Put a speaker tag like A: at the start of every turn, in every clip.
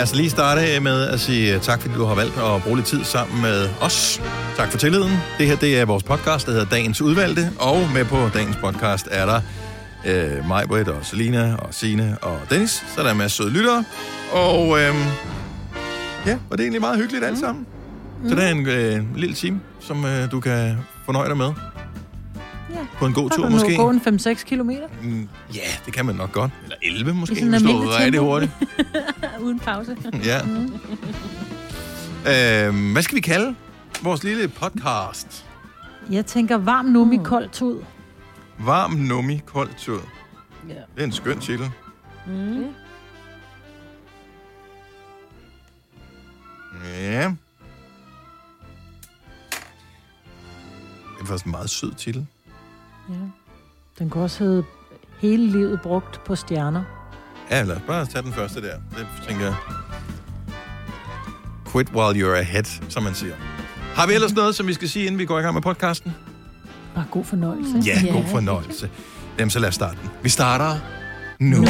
A: Lad os lige starte med at sige tak, fordi du har valgt at bruge lidt tid sammen med os. Tak for tilliden. Det her det er vores podcast, der hedder Dagens Udvalgte, og med på dagens podcast er der øh, mig, Britt og Selina og Sine og Dennis, så der er en masse søde lyttere. Og øh, ja, og det er egentlig meget hyggeligt alt sammen. Så det er en øh, lille time, som øh, du kan fornøje dig med.
B: Ja.
A: På en god
B: Så
A: tur
B: kan du
A: måske.
B: gå en 5-6 kilometer
A: Mm, Ja, det kan man nok godt. Eller 11 måske,
B: sådan
A: hvis du er rigtig hurtigt.
B: uden pause.
A: Ja. Øhm, hvad skal vi kalde vores lille podcast?
B: Jeg tænker varm nummi mm. koldt ud.
A: Varm, nummi, koldt tud.
B: Ja.
A: Det er en skøn titel.
B: Mm.
A: Ja. Det er faktisk en meget sød titel.
B: Ja. Den kan også hedde hele livet brugt på stjerner.
A: Ja, lad os bare tage den første der. Det tænker jeg. Quit while you're ahead, som man siger. Har vi ellers noget, som vi skal sige, inden vi går i gang med podcasten?
B: Bare god fornøjelse.
A: Ja, god fornøjelse. Jamen, så lad os starte den. Vi starter nu. nu.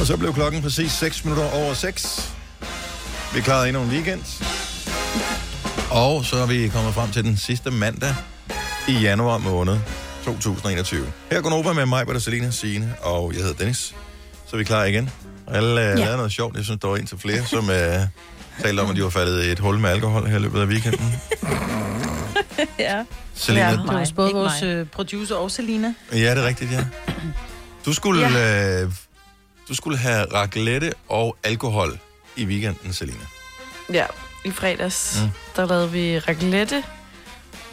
A: Og så blev klokken præcis 6 minutter over 6. Vi klaret endnu en weekend. Og så er vi kommet frem til den sidste mandag i januar måned 2021. Her går Nova med mig, Peter Selina, Signe, og jeg hedder Dennis. Så er vi klar igen. Og alle uh, ja. lavede noget sjovt. Jeg synes, der var en til flere, som uh, talte om, at de var faldet i et hul med alkohol her i løbet af weekenden.
C: ja.
A: Selina,
B: Ja, det var både vores øh, producer og Selina.
A: ja, det er rigtigt, ja. Du skulle, ja. øh, du skulle have raclette og alkohol i weekenden, Selina.
C: Ja, i fredags,
A: mm.
C: der lavede vi raclette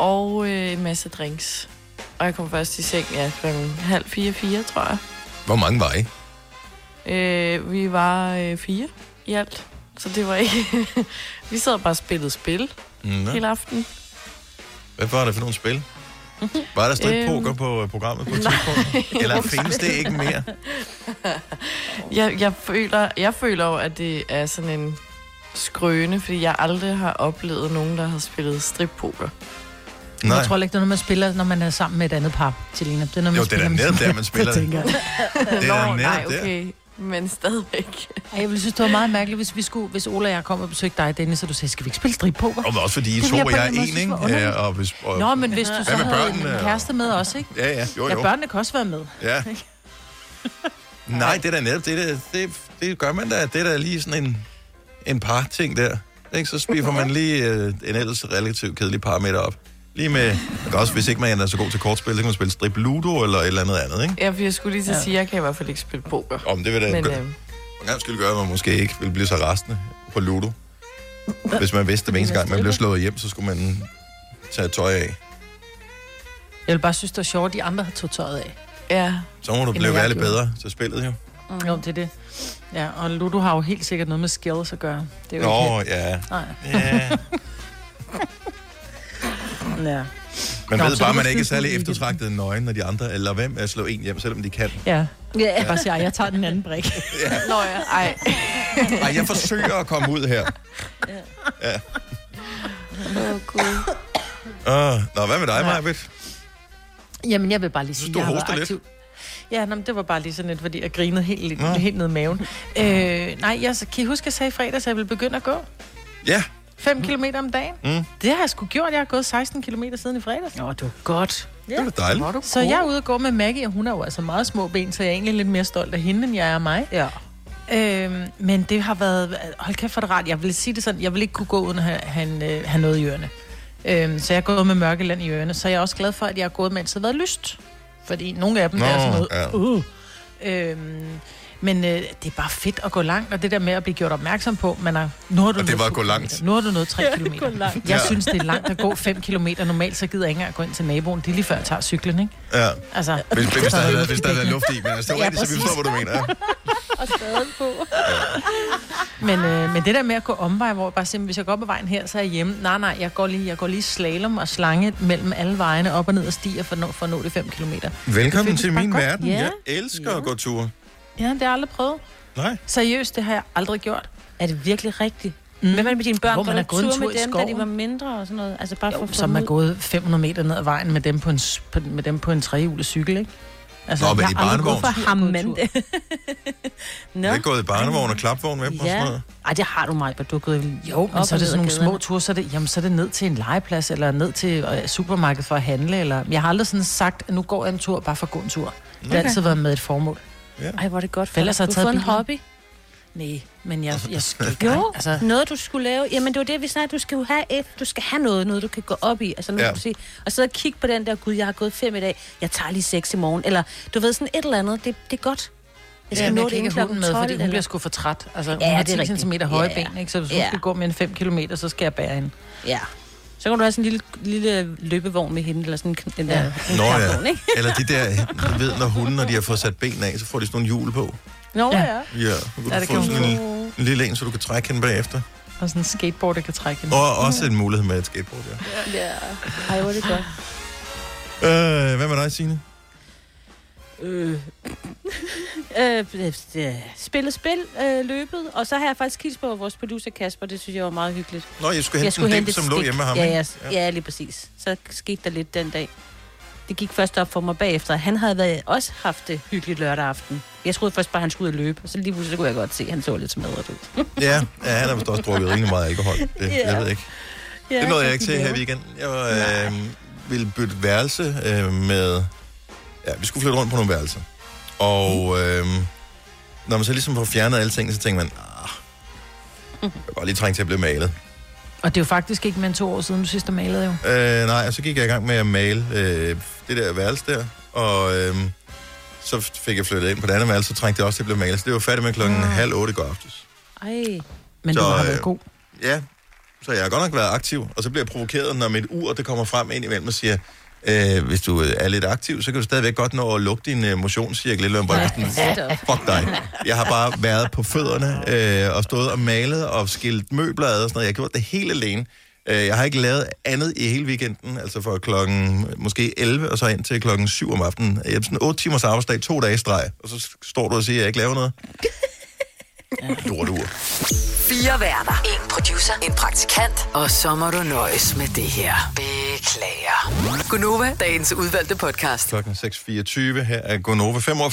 C: og øh, en masse drinks. Og jeg kom først i seng, ja, klokken halv fire, fire, tror jeg.
A: Hvor mange var I?
C: Øh, vi var øh, fire i alt, så det var ikke... vi sad bare og spillede spil
A: Nå.
C: hele aften.
A: Hvad var det for nogle spil? Var der stadig
C: Øhm,
A: poker på øh, programmet på et tidspunkt? Eller findes det ikke mere?
C: Jeg, jeg, føler, jeg føler jo, at det er sådan en skrøne, fordi jeg aldrig har oplevet nogen, der har spillet strippoker.
A: Nej.
B: Jeg tror ikke, det er noget, man spiller, når man er sammen med et andet par, Selina. Det er noget,
A: Jo,
B: man
A: det er
B: spiller
A: netop der, man spiller det. Det er
C: Nå, nej,
A: der.
C: okay. Men stadigvæk.
B: Ej, jeg ville synes, det var meget mærkeligt, hvis, vi skulle, hvis Ola og jeg kom og besøgte dig, Dennis, og du sagde, skal vi ikke spille strippoker?
A: Og også fordi I
B: Det
A: to og jeg er
B: en
A: ikke? Ja, og hvis, og,
B: Nå, men hvis du så havde
A: børnene
B: en kæreste med også, ikke?
A: Ja, ja, jo,
B: Ja,
A: jo.
B: børnene kan også være med.
A: Ja. Nej, det er da netop, det, der, det, det gør man da. Det er da lige sådan en, en par-ting der. Ikke? Så spiffer man lige øh, en ellers relativt kedelig parameter op. Lige med, man kan også, hvis ikke man er så god til kortspil, så kan man spille strip ludo eller et eller andet andet, ikke?
C: Ja, for jeg skulle lige til at
B: Ja.
C: sige, at jeg kan i hvert fald ikke spille poker.
A: Om det vil da
C: Men
A: gøre,
C: øh,
A: for gang skyld gøre, at man måske ikke vil blive så rastende på ludo. Hvis man vidste, at hver eneste gang man blev slået hjem, så skulle man tage tøj af.
B: Jeg vil bare synes, det er sjovt, at de andre har tog tøjet af.
C: ja,
A: Så må du blive
B: gjorde.
A: bedre til spillet, jo.
B: Mm. Jo, det er det. Ja, og Ludo har jo helt sikkert noget med skills at gøre. Det er jo ikke
A: Nå, ja.
B: helt... Nej.
A: ja.
B: Ja.
A: Man
B: Nå,
A: ved bare, man er ikke særlig eftertragtet nøgen, når de andre, eller hvem er slå en hjem, selvom de kan.
B: Ja.
C: Ja.
B: Bare sige, "Ej, jeg tager den anden brik.
A: Ja.
C: Nå ja, ej.
A: Ej, jeg forsøger at komme ud her.
C: Åh, Gud.
A: Uh, nå, hvad med dig,
B: Ja.
A: Majbet?
B: Jamen, jeg vil bare lige sige,
A: du
B: jeg har
A: hoster
B: været
A: lidt.
B: aktiv. Ja, nå, men det var bare lige sådan lidt, fordi jeg grinede helt,
A: Nå.
B: helt, helt ned i maven. Øh, nej, jeg, kan I huske, jeg sagde i fredags, at jeg ville begynde at gå?
A: Ja.
B: 5 km om dagen.
A: Mm.
B: Det har jeg sgu gjort. Jeg har gået 16 km siden i fredags.
C: Nå, du er godt.
A: Det er dejligt.
C: Du
B: Så jeg er ude og gå med Maggie, og hun er jo altså meget små ben, så jeg er egentlig lidt mere stolt af hende, end jeg er af mig.
C: Ja.
B: Øhm, men det har været... Hold kæft for det rart. Jeg vil sige det sådan, jeg vil ikke kunne gå uden at have, have, øh, have noget i ørerne. Øhm, så jeg er gået med mørkeland i ørerne. Så jeg er også glad for, at jeg er gået, mens det har været lyst. Fordi nogle af dem
A: Nå,
B: er sådan noget...
A: ja.
B: Uh. Øhm, men øh, det er bare fedt at gå langt, og det der med at blive gjort opmærksom på, man er, nu har du
A: Og det
B: nået
A: var at gå
B: kilometer.
A: langt.
B: Nu har du nået 3
C: Ja,
B: km. Jeg
A: Ja.
B: synes, det er langt at gå 5 km. Normalt så gider jeg ikke engang gå ind til naboen. Det er lige før, jeg tager cyklen, ikke?
A: Ja.
B: Altså,
A: Hvis, hvis, der havde, hvis der havde
B: Ja,
A: luft i, men altså, det er
B: Ja,
A: rigtigt, så vi forstår, hvad du mener. Ja.
C: Og stadig på.
B: Men, øh, men det der med at gå omvej, hvor jeg bare siger, hvis jeg går på vejen her, så er jeg hjemme. Nej, nej, jeg går lige, jeg går lige slalom og slange mellem alle vejene op og ned og stiger for, at nå, for at nå de 5 km.
A: Velkommen til min verden.
B: Ja.
A: Jeg elsker at gå tur.
B: Ja, det har jeg aldrig prøvet.
A: Nej.
B: Seriøst, det har jeg aldrig gjort.
D: Er det virkelig rigtigt?
B: Mm.
D: Hvad med dine børn?
B: Hvor man er gået en
D: tur med dem, da de var mindre og sådan noget? Altså bare for
B: Jo,
D: at få
B: som er gået 500 meter ned ad vejen med dem på en, på, med dem på en trehjulet cykel, ikke? Altså,
A: Nå, men
B: jeg
A: i
B: har aldrig
A: barnevogn?
B: på
D: mand.
B: tur.
D: Nå.
A: Er det gået i barnevogn og klapvogn med på sådan
D: Ja.
A: noget?
D: Ej, det har du mig, du er gået
B: Jo, men
D: op
B: så er det sådan nogle små ture, så er, det, jamen, så er det ned til en legeplads, eller ned til øh, supermarkedet for at handle, eller... Jeg har aldrig sådan sagt, at nu går jeg en tur, bare for at gå en tur. Det har altid været med et formål.
D: Ej, hvor er det godt for
B: Ellers
D: dig.
B: har
D: Du har fået en hobby.
B: Nej, men jeg, jeg skal ikke...
D: Jo,
B: Altså,
D: noget du skulle lave. Jamen, det var det, vi snakkede. Du skal jo have, et, du skal have noget, noget du kan gå op i. Altså, nu
A: Ja.
D: ja. du sige, og så kigge på den der, gud, jeg har gået fem i dag, jeg tager lige seks i morgen. Eller, du ved, sådan et eller andet, det, det er godt. Jeg skal
B: Ja,
D: nå
B: jeg
D: det
B: kan
D: inden
B: ikke have
D: klokken
B: hunden
D: 12.
B: med, fordi hun
D: eller-
B: bliver sgu for træt. Altså, hun
D: Ja,
B: har
D: det er
B: 10
D: rigtigt.
B: cm høje
D: Ja.
B: ben, ikke? så hvis hun
D: Ja.
B: skal gå mere end 5 km, så skal jeg bære hende.
D: Ja. Så kan du have sådan en lille, lille løbevogn med hende, eller sådan en, den der
B: Ja.
D: en
A: Nå ja.
D: ikke?
A: Eller de der, du ved, når hunden, når de har fået sat ben af, så får de sådan nogle hjul på.
D: Nå
B: Ja.
D: ja.
A: Ja, du kan
B: Ja,
A: få
B: kan
A: sådan en, en lille en, så du kan trække hende bagefter.
B: Og sådan en skateboard, der kan trække hende.
A: Og også en mulighed med et skateboard, ja.
D: ja. Ej, hvor er det godt.
A: Øh, hvad med dig, Signe?
D: Øh. øh, spillet spil, øh, løbet, og så har jeg faktisk kigget på vores producer Kasper, det synes jeg var meget hyggeligt.
A: Nå, jeg skulle
D: jeg
A: hente
D: skulle
A: en
D: hente et
A: som lå
D: stik.
A: hjemme med ham.
D: Ja,
A: ikke?
D: ja, ja, lige præcis. Så skete der lidt den dag. Det gik først op for mig bagefter. Han havde været, også haft det hyggeligt lørdag aften. Jeg troede først bare, han skulle ud og løbe, og så lige pludselig kunne jeg godt se, at han så lidt smadret ud.
A: Ja, ja, han har vist også drukket rimelig meget alkohol. Det,
D: Ja.
A: Jeg ved ikke.
D: ja,
A: Det nåede jeg ikke til her i weekenden. Jeg var, øh, ville bytte værelse øh, med... Ja, vi skulle flytte rundt på nogle værelser. Og øh, når man så ligesom får fjernet alle ting, så tænker man, ah, jeg kan godt lige trænge til at blive malet.
B: Og det er jo faktisk ikke mere end to år siden, du sidst har malet jo.
A: Øh, nej, og så gik jeg i gang med at male øh, det der værelse der, og øh, så fik jeg flyttet ind på det andet værelse, så trængte jeg også til at blive malet. Så det var færdigt med klokken halv otte i går aftes.
D: Ej,
B: Men
A: Så,
B: du har
A: øh,
B: været god.
A: Ja, så jeg har godt nok været aktiv, og så bliver jeg provokeret, når mit ur det kommer frem ind imellem og siger, øh, hvis du er lidt aktiv, så kan du stadigvæk godt nå at lukke din øh, motionscirkel lidt. Ja.
D: Stop.
A: Fuck dig. Jeg har bare været på fødderne øh, og stået og malet og skilt møbler ad og sådan noget. Jeg har gjort det helt alene. Øh, Jeg har ikke lavet andet i hele weekenden, altså fra klokken måske 11 og så ind til klokken 7 om aftenen. Jeg har sådan 8 timers arbejdsdag, to dage streg, og så står du og siger, at jeg ikke laver noget. Lort ur.
E: Fire værter. En producer. En praktikant. Og så må du nøjes med det her. Beklager. Gunova, dagens udvalgte podcast.
A: Klokken 6.24. Her er Gonova. 5 år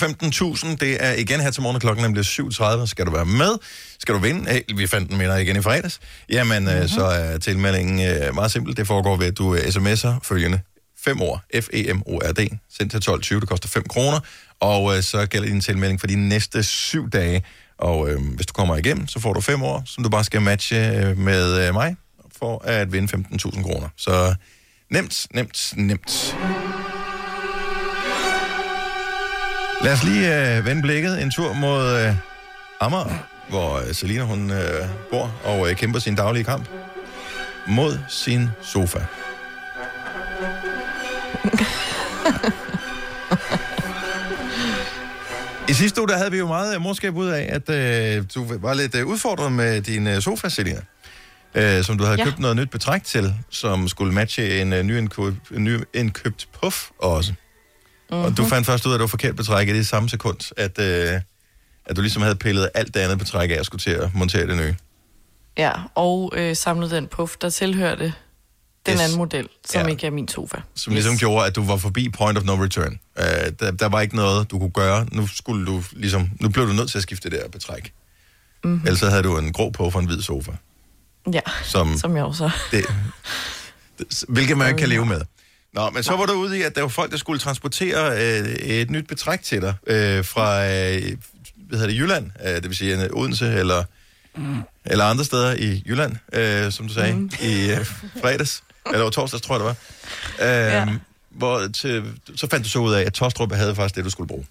A: 15.000. Det er igen her til morgen. Klokken bliver 7.30. Skal du være med? Skal du vinde? Hey, vi fandt den minder igen i fredags. Jamen, mm-hmm. så er tilmeldingen øh, meget simpel. Det foregår ved, at du sms'er følgende 5 år. F-E-M-O-R-D. Send til 12.20. Det koster 5 kroner. Og øh, så gælder din tilmelding for de næste 7 dage. Og øh, hvis du kommer igennem, så får du 5 år, som du bare skal matche øh, med øh, mig for at vinde 15.000 kroner. Så nemt, nemt, nemt. Lad os lige øh, vende blikket en tur mod øh, Amager, hvor øh, Selina hun øh, bor og øh, kæmper sin daglige kamp mod sin sofa. I sidste uge, der havde vi jo meget øh, morskab ud af, at øh, du var lidt øh, udfordret med din øh, sofa, Selina. Øh, som du havde ja. Købt noget nyt betræk til, som skulle matche en øh, nyindkøbt, nyindkøbt puff også. Mm-hmm. Og du fandt først ud af, at det var forkert betræk i det samme sekund, at, øh, at du ligesom havde pillet alt det andet betræk af og skulle til at montere det nye.
C: Ja, og øh, samlet den puff, der tilhørte den
A: Yes.
C: yes. anden model, som
A: Ja.
C: ikke er min sofa.
A: Som ligesom gjorde, at du var forbi point of no return. Uh, der, der var ikke noget, du kunne gøre. Nu, skulle du ligesom, nu blev du nødt til at skifte det der betræk. Mm-hmm. Ellers havde du en grå på for en hvid sofa.
C: Ja,
A: Som,
C: som jeg også
A: det, det, hvilket man ikke kan leve med. Nå, men så var du ude i, at der var folk, der skulle transportere øh, et nyt betræk til dig øh, fra øh, hvad hedder det, Jylland, øh, det vil sige øh, Odense eller, mm. eller andre steder i Jylland, øh, som du sagde, mm. i øh, fredags, eller var torsdags, tror jeg det var. Øh, ja. Hvor til, så fandt du så ud af, at Tostrup havde faktisk det, du skulle bruge.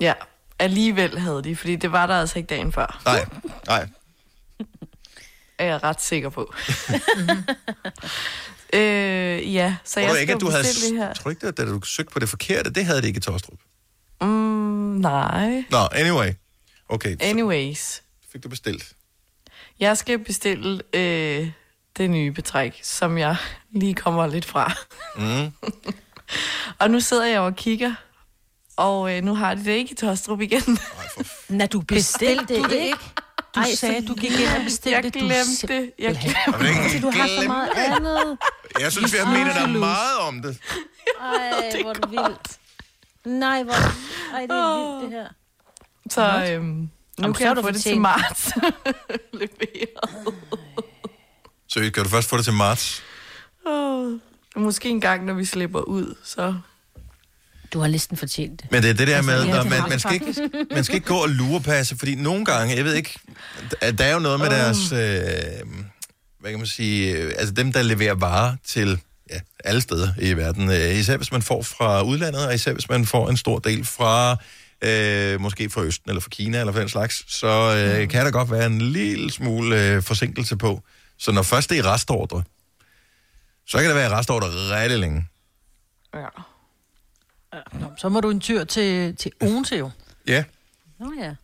C: Ja, alligevel havde de, fordi det var der altså ikke dagen før,
A: Nej, nej.
C: er jeg ret sikker på. øh, ja, så
A: Tror
C: jeg skal
A: ikke, at du havde,
C: det her.
A: tror ikke, at da du søgte på det forkerte, det havde det ikke i Tostrup?
C: Mm, nej.
A: Nå, anyway. Okay,
C: Anyways,
A: fik du bestilt.
C: jeg skal bestille øh, det nye betræk, som jeg lige kommer lidt fra.
A: Mm.
C: Og nu sidder jeg og kigger, og øh, nu har de det ikke i Tostrup igen.
A: Nej, for
D: du
B: Bestilte
D: bestilte
B: du det
D: ikke?
B: Du
D: Ej,
B: sagde,
D: så
B: du gik ind og bestilte
C: Jeg
B: det.
C: Glemte det. Jeg glemte
A: ikke
D: Du har så meget
A: det.
D: andet.
A: Jeg synes, jeg mener der er meget om det.
D: Ej, hvor er du vildt. Nej, hvor... Ej, det er vildt, det her.
C: Så øhm, nu
D: Jamen, så
C: kan
D: er
C: jeg
D: du
C: få det til marts. Leveret.
A: Så kan du først få det til marts?
C: Åh. Måske en gang, når vi slipper ud, så...
D: Du har næsten fortjent det.
A: Men det er det der
B: Altså,
A: med,
B: ja, det
A: man, man, skal ikke, man skal ikke gå og lurepasse, fordi nogle gange, jeg ved ikke, der der er jo noget med deres, øh, hvad kan man sige, øh, altså dem, der leverer varer til ja, alle steder i verden, øh, især hvis man får fra udlandet, og især hvis man får en stor del fra, øh, måske fra Østen, eller fra Kina, eller fra den slags, så øh,
B: Mm.
A: kan der godt være en lille smule øh, forsinkelse på. Så når først det er restordre, så kan det være restordre rigtig længe.
C: Ja.
B: Nå, så må du en tur til, til Odense jo.
A: Ja.
D: Nå ja.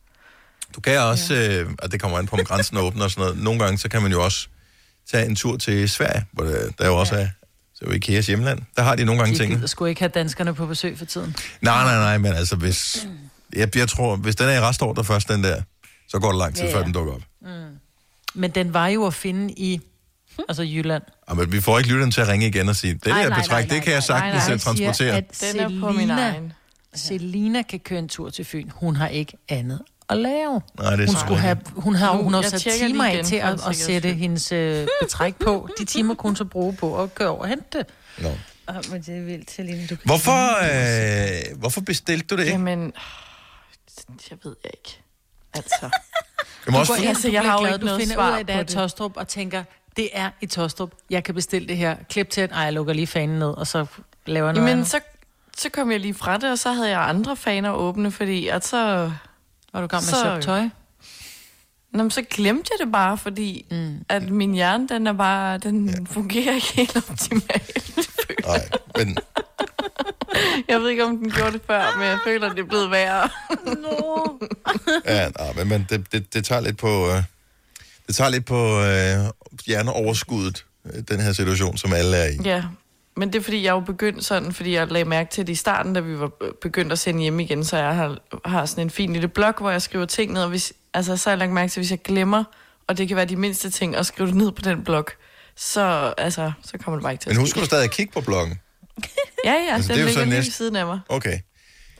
A: Du kan også, øh, og det kommer an på, om grænsen åbner og sådan noget. Nogle gange, så kan man jo også tage en tur til Sverige, hvor der, der jo også er, så er jo Ikeas hjemland. Der har de nogle gange
B: De
A: tingene.
B: sgu ikke have danskerne på besøg for tiden.
A: Nej, nej, nej, men altså, hvis, jeg, jeg tror, hvis den er i restordre først, den der, så går det lang tid,
D: Ja,
A: før
D: ja.
A: den dukker op.
B: Men den var jo at finde i altså Jylland.
A: Ja, men vi får ikke lytteren til at ringe igen og sige, det der
D: nej,
A: betræk,
D: nej,
A: det kan jeg sagtens
C: nej.
A: transportere.
B: at
C: Den er på min
B: Selina,
C: egen.
B: Selina kan køre en tur til Fyn. Hun har ikke andet at lave.
A: Nej, det er
B: Hun skulle have, hun har, hun har sat timer af til at,
C: en
B: at sætte hendes øh, betræk på. De timer kunne hun så bruge på at køre over og hente det.
A: Nå.
D: Oh, men det er vildt, Celine. Du...
A: Hvorfor, øh, hvorfor bestilte du det ikke?
C: Jamen, jeg ved jeg ikke. Altså,
A: Jeg må også,
B: ind,
C: Altså, jeg har jo ikke noget
B: finder
C: svar
B: ud af, at det
C: på det.
B: Tostrup, og tænker, det er i Tostrup. Jeg kan bestille det her. Klip til, at ej, jeg lukker lige fanen ned, og så laver jeg noget
C: jamen,
B: andet.
C: så, så kom jeg lige fra det, og så havde jeg andre faner åbne, fordi at så...
B: Var du gang med
C: så-
B: at shoppe tøj?
C: Nå, men så glemte jeg det bare, fordi mm. at min hjerne, den er bare, den ja. fungerer ikke helt optimalt.
A: nej, men
C: Jeg ved ikke, om den gjorde det før, men jeg føler, at det er blevet værre.
A: Ja, nej, men, men det, det, det tager lidt på, øh, det tager lidt på øh, hjerneoverskuddet, øh, den her situation, som alle er i.
C: Ja, men det er fordi, jeg er jo begyndt sådan, fordi jeg lagde mærke til det i starten, da vi var begyndt at sende hjem igen, så jeg har, har sådan en fin lille blog, hvor jeg skriver ting ned, og hvis, altså, så har jeg lagt mærke til, hvis jeg glemmer, og det kan være de mindste ting, at skrive det ned på den blog, så, altså, så kommer det bare ikke til
A: Men
C: at
A: husk du stadig at kigge på bloggen.
C: Ja, ja,
A: Altså,
C: altså,
A: det er
C: den
A: så
C: ligger lige
A: næste-
C: ved siden af mig.
A: Okay.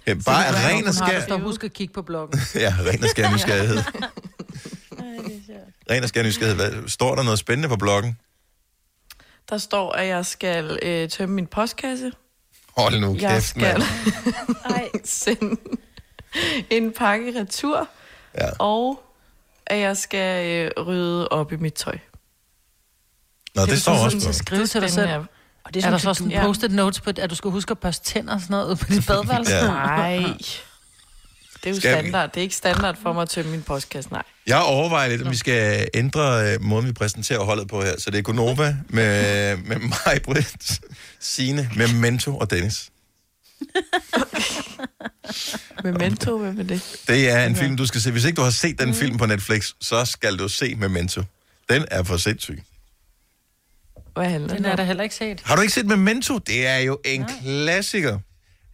A: Ja, bare
B: har-
A: ren og
B: har,
A: skær...
B: står, husk at kigge på bloggen.
A: Ja, ren og skær nysgerrighed. Ren og skær nysgerrighed. Hvad, står der noget spændende på bloggen?
C: Der står, at jeg skal øh, tømme min postkasse.
A: Hold nu
C: Jeg
A: kæft,
C: skal
A: mand.
C: Sende en pakke retur,
A: Ja.
C: og at jeg skal øh, rydde op i mit tøj.
A: Nå, det,
B: er
A: står også på.
B: skrive til dig selv.
C: spændende.
B: Og det er, er der så sådan
C: Ja.
B: post-it notes på, at du skal huske at børste tænder og sådan noget på dit badeværelse?
A: Ja.
C: Nej. Det er jo
A: Skal vi?
C: standard. Det er ikke standard for mig at tømme min postkasse, nej.
A: Jeg overvejer lidt, om vi skal ændre øh, måden, vi præsenterer holdet på her. Så det er Gunova med, med mig, Britt, Signe, med Mento og Dennis.
C: Memento, hvad med det?
A: Det er en film, du skal se. Hvis ikke du har set den film på Netflix, så skal du se Memento. Den er for sindssyg.
C: Hvad handler
B: Den
C: den
B: er der heller ikke set.
A: Har du ikke set Memento? Det er jo en klassiker.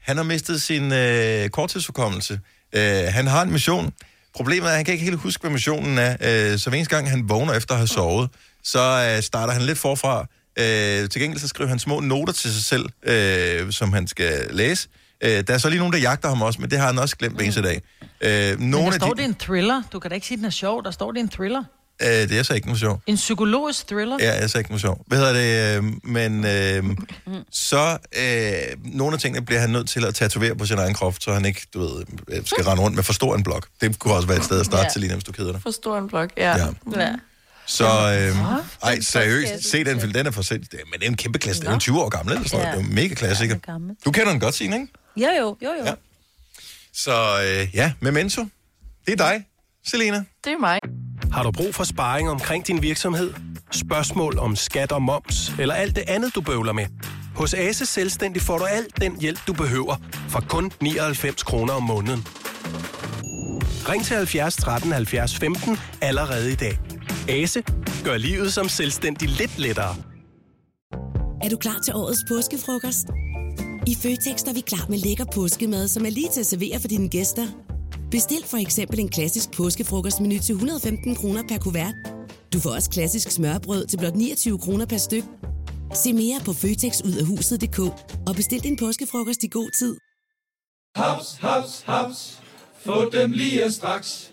A: Han har mistet sin øh, korttidsforkommelse. Øh, han har en mission. Problemet er, at han kan ikke helt huske, hvad missionen er. Øh, så hver eneste gang, han vågner efter at have sovet, så øh, starter han lidt forfra. Øh, til gengæld så skriver han små noter til sig selv, øh, som han skal læse. Øh, der er så lige nogen, der jagter ham også, men det har han også glemt hver eneste dag. Øh,
B: Men
A: nogle
B: der
A: af
B: står,
A: de,
B: det er en thriller. Du kan da ikke sige, den er sjov. Der står, det er en thriller.
A: øh, det er så ikke noget sjovt.
B: En psykologisk thriller.
A: Ja, jeg sagde ikke noget sjovt. Hvad hedder det? Øh, men øh, så øh, nogle af tingene bliver han nødt til at tatovere på sin egen krop, så han ikke, du ved, øh, skal rende rundt med for stor en blok. Det kunne også være et sted at starte
D: Ja.
A: til lige, hvis du keder dig.
C: For stor en blok, ja.
A: Ja.
C: ja.
D: Ja.
A: Så, øh, ej, seriøst, se den film, den er for sent. Men det er en kæmpe klasse, den er jo 20 år gammel, eller sådan noget.
D: Ja.
A: Det er jo mega klassiker.
D: Ja, er.
A: Du kender den godt, Signe, ikke?
D: Jo, jo, jo, jo.
A: Ja. Så øh, ja, Memento, det er dig, Selena.
C: Det er mig.
F: Har du brug for sparring omkring din virksomhed? Spørgsmål om skat og moms, eller alt det andet, du bøvler med? Hos Ase Selvstændig får du alt den hjælp, du behøver, for kun 99 kroner om måneden. Ring til 70 13 70 15 allerede i dag. Ase gør livet som selvstændig lidt lettere.
G: Er du klar til årets påskefrokost? I Føtex er vi klar med lækker påskemad, som er lige til at servere for dine gæster. Bestil for eksempel en klassisk påskefrokostmenu til 115 kroner per kuvert. Du får også klassisk smørbrød til blot 29 kroner per styk. Se mere på føtexudafhuset.dk og bestil din påskefrokost i god tid.
H: Haps, haps, haps. Få dem lige straks.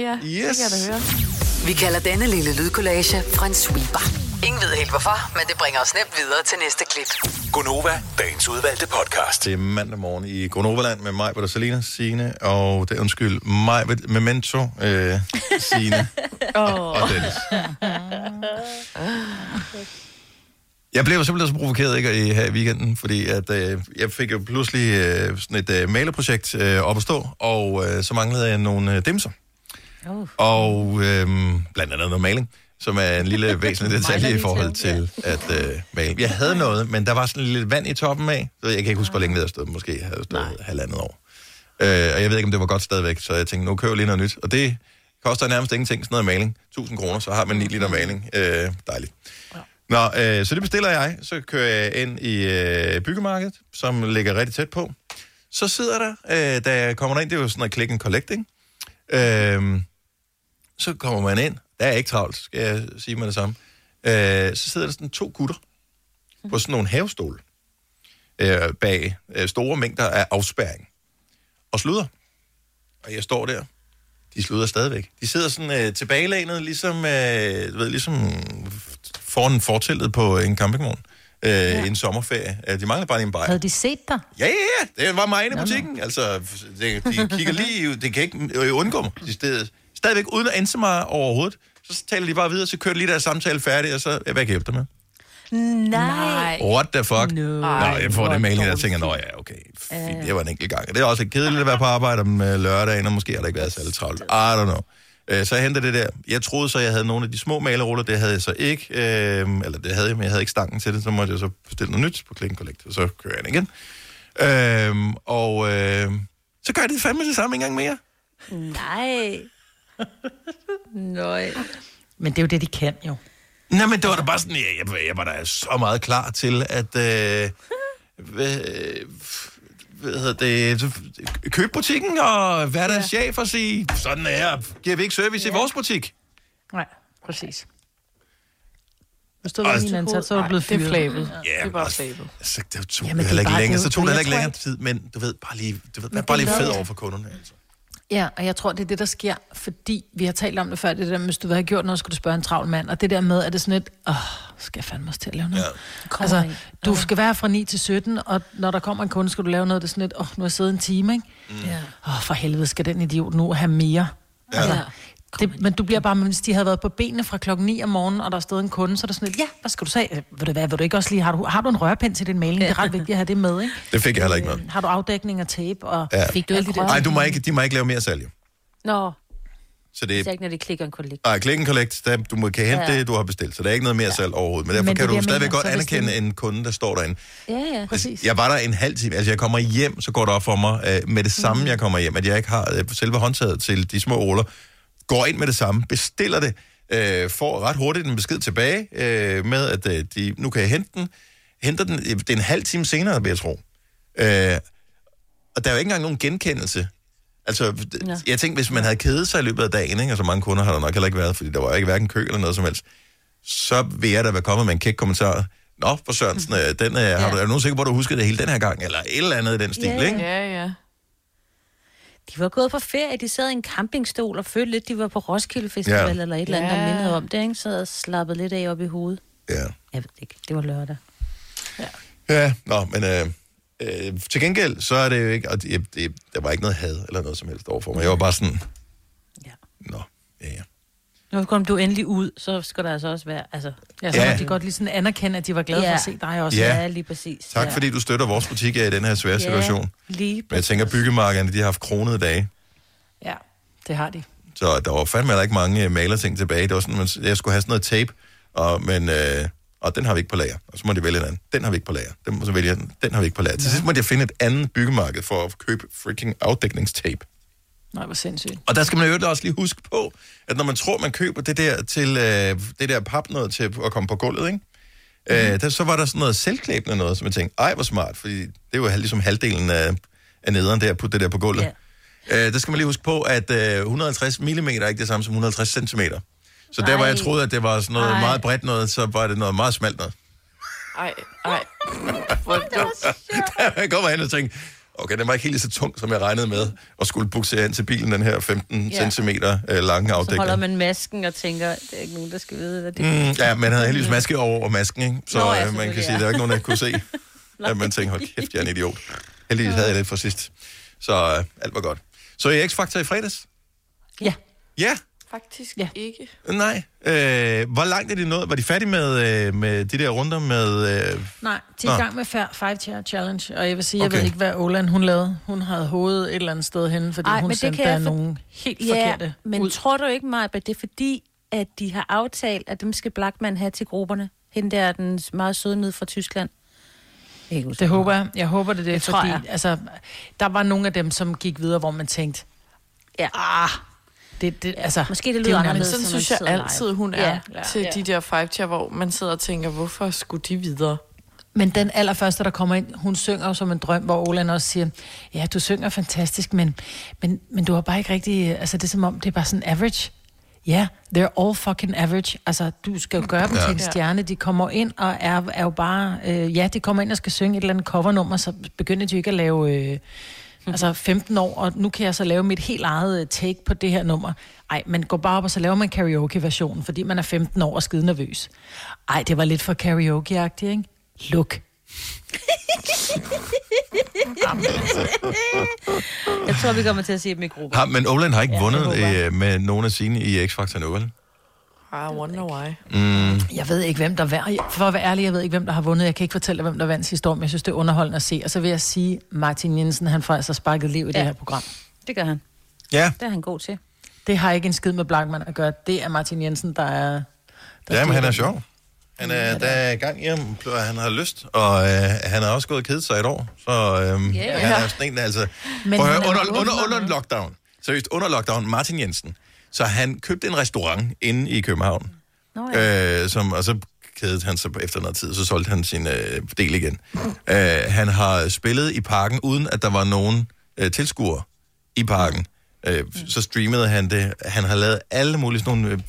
C: Ja,
A: Yes.
C: det kan jeg da høre.
E: Vi kalder denne lille lydkollage Frans sweeper. Ingen ved helt hvorfor, men det bringer os nemt videre til næste klip.
I: Gonova, dagens udvalgte podcast.
A: Det er mandag morgen i Gronoverland med mig, Peter Salina, Signe, og det er undskyld, mig, Memento, øh, Signe
C: Oh.
A: og Dennis. Jeg blev simpelthen så provokeret ikke, i, her i weekenden, fordi at, øh, jeg fik jo pludselig øh, sådan et øh, malerprojekt øh, op at stå, og øh, så manglede jeg nogle øh, dimser.
D: Uh.
A: Og øh, blandt andet noget maling, som er en lille væsentlig detalje i forhold til at øh, male. Jeg havde noget, men der var sådan lidt vand i toppen af. Så jeg kan ikke huske, hvor længe det havde stået. Måske havde det stået halvandet år. Øh, og jeg ved ikke, om det var godt stadigvæk, så jeg tænkte, nu køber jeg lige noget nyt. Og det koster nærmest ingenting, sådan noget maling. 1000 kroner, så har man 9 liter maling. Øh, dejligt. Nå, øh, så det bestiller jeg. Så kører jeg ind i øh, byggemarkedet, som ligger rigtig tæt på. Så sidder der, øh, da jeg kommer ind, det er jo sådan noget click and collect, ikke? Øh, så kommer man ind. Der er ikke travlt, skal jeg sige med det samme. Øh, så sidder der sådan to gutter på sådan nogle havestol øh, bag øh, store mængder af afspærring og sluder. Og jeg står der. De sluder stadigvæk. De sidder sådan øh, tilbagelænet, ligesom, øh, du ved, ligesom foran fortællet på en campingvogn øh, ja. en sommerferie. Øh, De mangler bare lige en bajer.
B: Havde de set dig?
A: Ja, ja, ja. Det var mig inde i butikken. Altså, det, de kigger lige... Det kan ikke øh, undgå mig. De steder, stadigvæk uden at anse mig overhovedet. Så taler de bare videre, så kører de lige deres samtale færdig, og så hvad kan jeg hjælpe dig med?
D: Nej.
A: What the fuck?
D: No.
A: Nå, jeg får det mail, og tænker, nå ja, okay, fint, det var en enkelt gang. Det er også kedeligt at være på arbejde om øh, lørdagen, og måske har der ikke været særlig travlt. I don't know. Øh, Så jeg hentede det der. Jeg troede så, jeg havde nogle af de små maleruller. Det havde jeg så ikke. Øh, eller det havde jeg, men jeg havde ikke stangen til det. Så måtte jeg så bestille noget nyt på Click Collect, og så kører jeg den igen. Øh, og øh, så gør jeg det fandme det samme en gang mere.
D: Nej. Nøj.
B: Men det er jo det, de kan jo.
A: Nej, men det var da bare sådan, jeg, jeg, jeg var da så meget klar til at... Øh, hvad, hvad hedder det, så købe butikken og være deres ja. chef og sige, sådan er giver vi ikke service ja. i vores butik?
B: Nej, præcis. Hvis du var min ansat, så var du blevet
C: det er
B: fyret.
C: flabet.
A: Ja,
C: det er bare flabet.
A: Altså, det tog
B: Jamen, det er
A: heller ikke længere,
B: er
A: så tog det heller
B: jeg
A: ikke længere tid, men du ved, bare lige, du ved, bare lige fed over for kunderne. Altså.
B: Ja, og jeg tror, det er det, der sker, fordi vi har talt om det før, det der med, hvis du vil have gjort noget, skulle du spørge en travl mand, og det der med, at det er sådan et, åh, skal jeg fandme også til at lave noget?
A: Ja.
B: Altså,
D: ind.
B: du skal være fra 9 til 17, og når der kommer en kunde, skal du lave noget, det er sådan et, åh, nu har jeg siddet en time, ikke?
D: Ja.
B: Åh, for helvede, skal den idiot nu have mere? Ja. Altså, det, men du bliver bare, hvis de havde været på benene fra klokken 9 om morgenen, og der er stået en kunde, så er der sådan lidt, ja, hvad skal du sige? Øh, Vil du, hvad, vil du ikke også lige, har du, har du en rørpind til din maling? Det er ret vigtigt at have det med, ikke?
A: Det fik jeg heller ikke med.
B: Øh, Har du afdækning og tape? Og
A: Ja.
D: Fik du ikke
B: Alle de
D: rørt?
A: Nej, du må ikke, de må ikke lave mere salg. jo.
D: Nå,
A: Så det
D: det
A: er
D: ikke, når de klikker en kollega.
A: Nej, click and collect, der, du må, kan hente
D: Ja.
A: det, du har bestilt, så der er ikke noget mere salg overhovedet. Men derfor
B: Men det
A: kan du
B: det,
A: stadigvæk godt anerkende
B: det-
A: en kunde, der står derinde.
D: Ja, ja.
B: præcis.
A: Jeg var der en halv time, altså jeg kommer hjem, så går det op for mig øh, med det samme,
B: Mhm.
A: jeg kommer hjem, at jeg ikke har øh, selve håndtaget til de små ruller. Går ind med det samme, bestiller det, øh, får ret hurtigt en besked tilbage øh, med, at øh, de, nu kan jeg hente den. Henter den, øh, det er en halv time senere, vil jeg tro. Øh, og der er jo ikke engang nogen genkendelse. Altså, d-
D: Ja.
A: jeg tænkte, hvis man havde kedet sig i løbet af dagen, ikke, og så mange kunder har der nok heller ikke været, fordi der var ikke hverken kø eller noget som helst, så vil jeg da være kommet med en kæk kommentar. Nå, for Sørensen, øh, den, øh, har du, er du nogen sikker på, at du husker det hele den her gang? Eller et eller andet i den stil,
D: Ja, ja.
A: ikke?
C: Ja, ja.
D: De var gået på ferie, de sad i en campingstol og følte lidt, de var på Roskilde Festival
A: Ja.
D: ja. eller et eller andet, der
C: Ja.
D: mindede om det, ikke? Så og slappet lidt af op i hovedet.
A: Ja.
D: Jeg ved det ikke, det var lørdag.
A: Ja, nå, men øh, øh, til gengæld, så er det jo ikke, og det, det, der var ikke noget had eller noget som helst overfor mig. Jeg var bare sådan,
D: Ja.
A: nå, ja, ja.
D: Nu kom du endelig ud, så skal der altså også være, altså...
B: Ja, så
A: Ja.
B: ja. må de godt lige sådan anerkende, at de var glade ja. for at se dig også.
A: Ja.
D: ja lige præcis.
A: Tak
D: ja.
A: fordi du støtter vores butik i den her svære situation.
D: lige
A: Men jeg tænker, byggemarkederne, de har haft kronede dage.
B: Ja, det har de.
A: Så der var fandme ikke mange øh, malerting tilbage. Det var sådan, man, jeg skulle have sådan noget tape, og, men, øh, Og den har vi ikke på lager. Og så må de vælge en anden. Den har vi ikke på lager. Den må så vælge den. Den har vi ikke på lager. Til sidst må jeg finde et andet byggemarked for at købe freaking afdækningstape.
B: Nej, hvor sindssygt.
A: Og der skal man jo også lige huske på, at når man tror, man køber det der til øh, det der pap noget til at komme på gulvet, ikke? Mm. Øh, der, så var der sådan noget selvklæbende noget, som jeg tænkte, ej, hvor smart, fordi det jo ligesom halvdelen af, af nederen der, putte det der på gulvet. Yeah. Øh, der skal man lige huske på, at øh, 150 mm er ikke det samme som 150 cm. Så der, hvor jeg troede, at det var sådan noget
C: Ej.
A: meget bredt noget, så var det noget meget smalt noget.
C: Ej, ej. Hvor dumt.
A: jeg kommer hen og tænkte, okay, den var ikke helt så tung, som jeg regnede med, og skulle buksere ind til bilen, den her 15
D: Ja.
A: cm øh, lange
D: Så holder
A: afdækning.
D: man masken og tænker, det er ikke nogen, der skal vide, hvad det
A: Mm, ja, man havde heldigvis maske over masken, ikke? Så
D: Nå, ja,
A: øh, man kan sige, at der er ikke nogen, der kunne se, at man tænkte, hold kæft, jeg er en idiot. Heldigvis havde jeg det for sidst. Så øh, alt var godt. Så i X-Factor i fredags?
B: Ja.
A: Ja?
C: Faktisk ja. ikke.
A: Nej. Øh, hvor langt er de nået? Var de færdige med, øh, med de der runder med... Øh...
B: Nej, de er i gang med Fair Five Chair Challenge, og jeg vil sige, jeg
A: Okay.
B: ved ikke, hvad Olan hun lavede. Hun havde hovedet et eller andet sted henne, fordi
D: Ej,
B: hun sendte
D: jeg
B: der
D: for-
B: nogle helt
D: ja,
B: forkerte
D: men
B: ud.
D: tror du ikke, Maja, at det er fordi, at de har aftalt, at dem skal Blackman have til grupperne? Hende der, den meget søde nede fra Tyskland. Jeg ikke
B: Det håber jeg. Jeg håber det, det,
D: Det
B: det
D: tror
B: fordi
D: jeg.
B: altså, der var nogle af dem, som gik videre, hvor man tænkte,
D: ja.
B: ah, det, det, altså,
D: Måske det
B: er
D: lyder
B: jo
D: anderledes,
C: Sådan synes jeg altid,
D: live.
C: hun er
D: Ja,
C: ja, til
B: ja.
C: de der five chair, hvor man sidder og tænker, hvorfor skulle de videre?
B: Men den allerførste, der kommer ind, hun synger jo som en drøm, hvor Olan også siger, ja, du synger fantastisk, men, men, men du har bare ikke rigtig, altså det er som om, det er bare sådan average. Ja, yeah, they're all fucking average. Altså, du skal jo gøre dem
A: Ja.
B: til en stjerne. De kommer ind og er, er jo bare... Øh, ja, de kommer ind og skal synge et eller andet covernummer, så begynder de ikke at lave... Øh, altså 15 år, og nu kan jeg så lave mit helt eget øh, take på det her nummer. Ej, men gå bare op og så laver man karaoke-versionen, fordi man er 15 år og skide nervøs. Ej, det var lidt for karaoke-agtigt, ikke? Luk.
D: Jeg tror, vi kommer til at se dem i grupper.
A: Har, men Olan har ikke
D: Ja,
A: ja,
D: det
A: vundet øh, med nogen af sine i X-Factor nu, vel?
C: I wonder why.
A: Mm,
B: Jeg ved ikke, hvem der vandt. For at være ærlig, jeg ved ikke, hvem der har vundet. Jeg kan ikke fortælle dig, hvem der vandt sidste år, men jeg synes, det er underholdende at se. Og så vil jeg sige, Martin Jensen, han får altså sparket liv i ja.
D: Ja.
B: det her program.
D: Det gør han.
A: ja,
D: Det er han god til.
B: Det har ikke en skid med Blackman at gøre. Det er Martin Jensen, der er... Der
A: ja men han er sjov. Han er, der er gang i ham, han har lyst, og øh, han har også gået og kedet sig et år, så øh,
D: Ja,
A: han
D: ja.
A: er sådan en, altså...
B: Men
A: Prøv at høre,
B: er
A: under, under, under
B: om-
A: lockdown, seriøst, under lockdown, Martin Jensen, så han købte en restaurant inde i København,
D: Nå, ja.
A: øh, som, og så kedede han sig efter noget tid, så solgte han sin øh, del igen. Øh, han har spillet i parken, uden at der var nogen øh, tilskuere i parken. Øh, så streamede han det. Han har lavet alle mulige sådan nogle øh,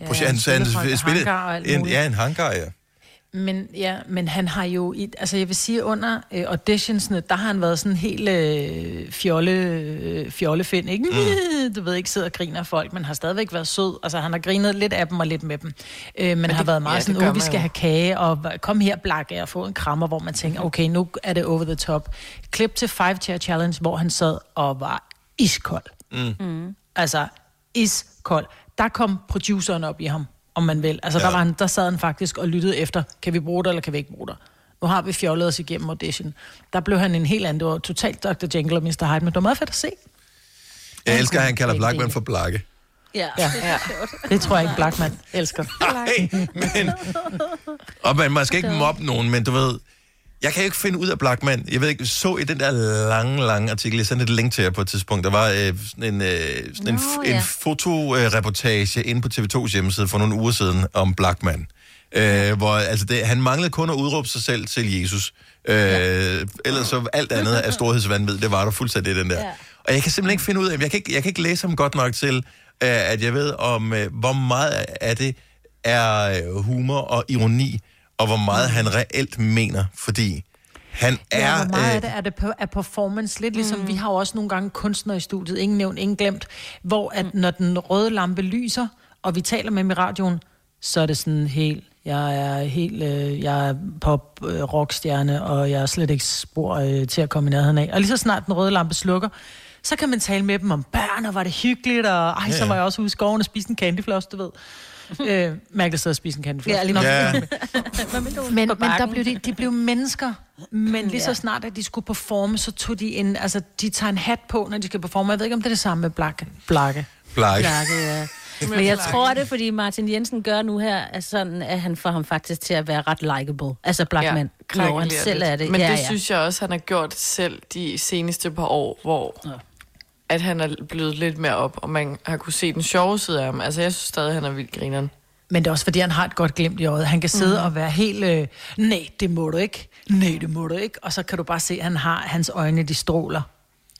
B: Ja,
A: projekter.
B: han
A: han spillede- en. Ja, en hangar, ja.
B: Men, ja, men han har jo, i, altså jeg vil sige, under øh, auditionsene, der har han været sådan helt øh, fjolle, øh, fjollefind, ikke? Mm. Du ved ikke, sidder og griner af folk, men har stadigvæk været sød. Altså han har grinet lidt af dem og lidt med dem. Øh, men, men har
C: det-
B: været meget
C: ja,
B: sådan, åh, vi skal
C: jo.
B: have kage, og kom her, blakke, og få en krammer, hvor man tænker, okay, nu er det over the top. Klip til Five Chair Challenge, hvor han sad og var iskold.
A: Mm.
B: Altså, iskold. Der kom produceren op i ham, om man vil. Altså, ja. Der, var han, der sad han faktisk og lyttede efter, kan vi bruge det, eller kan vi ikke bruge det? Nu har vi fjollet os igennem audition. Der blev han en helt anden. Det var totalt Dr. Jekyll og Mr. Hyde, men det var meget fedt at se.
A: Jeg elsker, at han kalder Blackman for Blakke.
D: Ja.
B: Ja.
C: Ja.
B: Det tror jeg ikke, Blackman elsker.
A: Ej, men... Og man, man skal ikke mobbe nogen, men du ved... Jeg kan ikke finde ud af Blackman. Jeg ved ikke, så i den der lange, lange artikel, jeg sendte et link til jer på et tidspunkt, der var øh, sådan en, øh, sådan en,
D: Nå,
A: en
D: ja.
A: fotoreportage inde på TV2's hjemmeside for nogle uger siden om Blackman. Øh, hvor altså det, han manglede kun at udråbe sig selv til Jesus. Øh, ja. Ellers så alt andet af storhedsvandvid, det var der fuldstændig den der.
D: Ja.
A: Og jeg kan simpelthen ikke finde ud af, jeg kan ikke, jeg kan ikke læse ham godt nok til, øh, at jeg ved om, øh, hvor meget af det er øh, humor og ironi, og hvor meget han reelt mener, fordi han er...
B: Ja, hvor meget af
A: øh,
B: det er det på, er performance? Lidt ligesom, mm. vi har jo også nogle gange kunstnere i studiet, ingen nævnt, ingen glemt, hvor at når den røde lampe lyser, og vi taler med dem i radioen, så er det sådan helt, jeg er helt, øh, jeg er pop øh, rockstjerne, og jeg er slet ikke spor øh, til at komme i nærheden af. Og lige så snart den røde lampe slukker, så kan man tale med dem om børn, og var det hyggeligt, og ej, så
A: Ja.
B: var jeg også ude i skoven og spiste en candyfloss, du ved. øh, mærkeligt sted at spise en candyfloss.
D: Ja, lige
B: Nå,
A: Ja.
B: men, men der blev de, de blev mennesker. Men lige så snart, at de skulle performe, så tog de en, altså, de tager en hat på, når de skal performe. Jeg ved ikke, om det er det samme med blakke. Blakke.
A: Blakke.
B: Blakke, ja.
D: Men jeg tror det, fordi Martin Jensen gør nu her, er sådan, at han får ham faktisk til at være ret likable. Altså Blackman, ja, når han selv er det.
C: Men
D: ja,
C: det
D: ja.
C: synes jeg også, han har gjort selv de seneste par år, hvor ja. At han er blevet lidt mere op, og man har kunne se den sjove side af ham. Altså, jeg synes stadig, han er vildt grineren.
B: Men det er også fordi, han har et godt glimt i øjet. Han kan sidde mm. og være helt, øh, nej, det må du ikke. Nej, det må du ikke. Og så kan du bare se, at han har hans øjne, de stråler.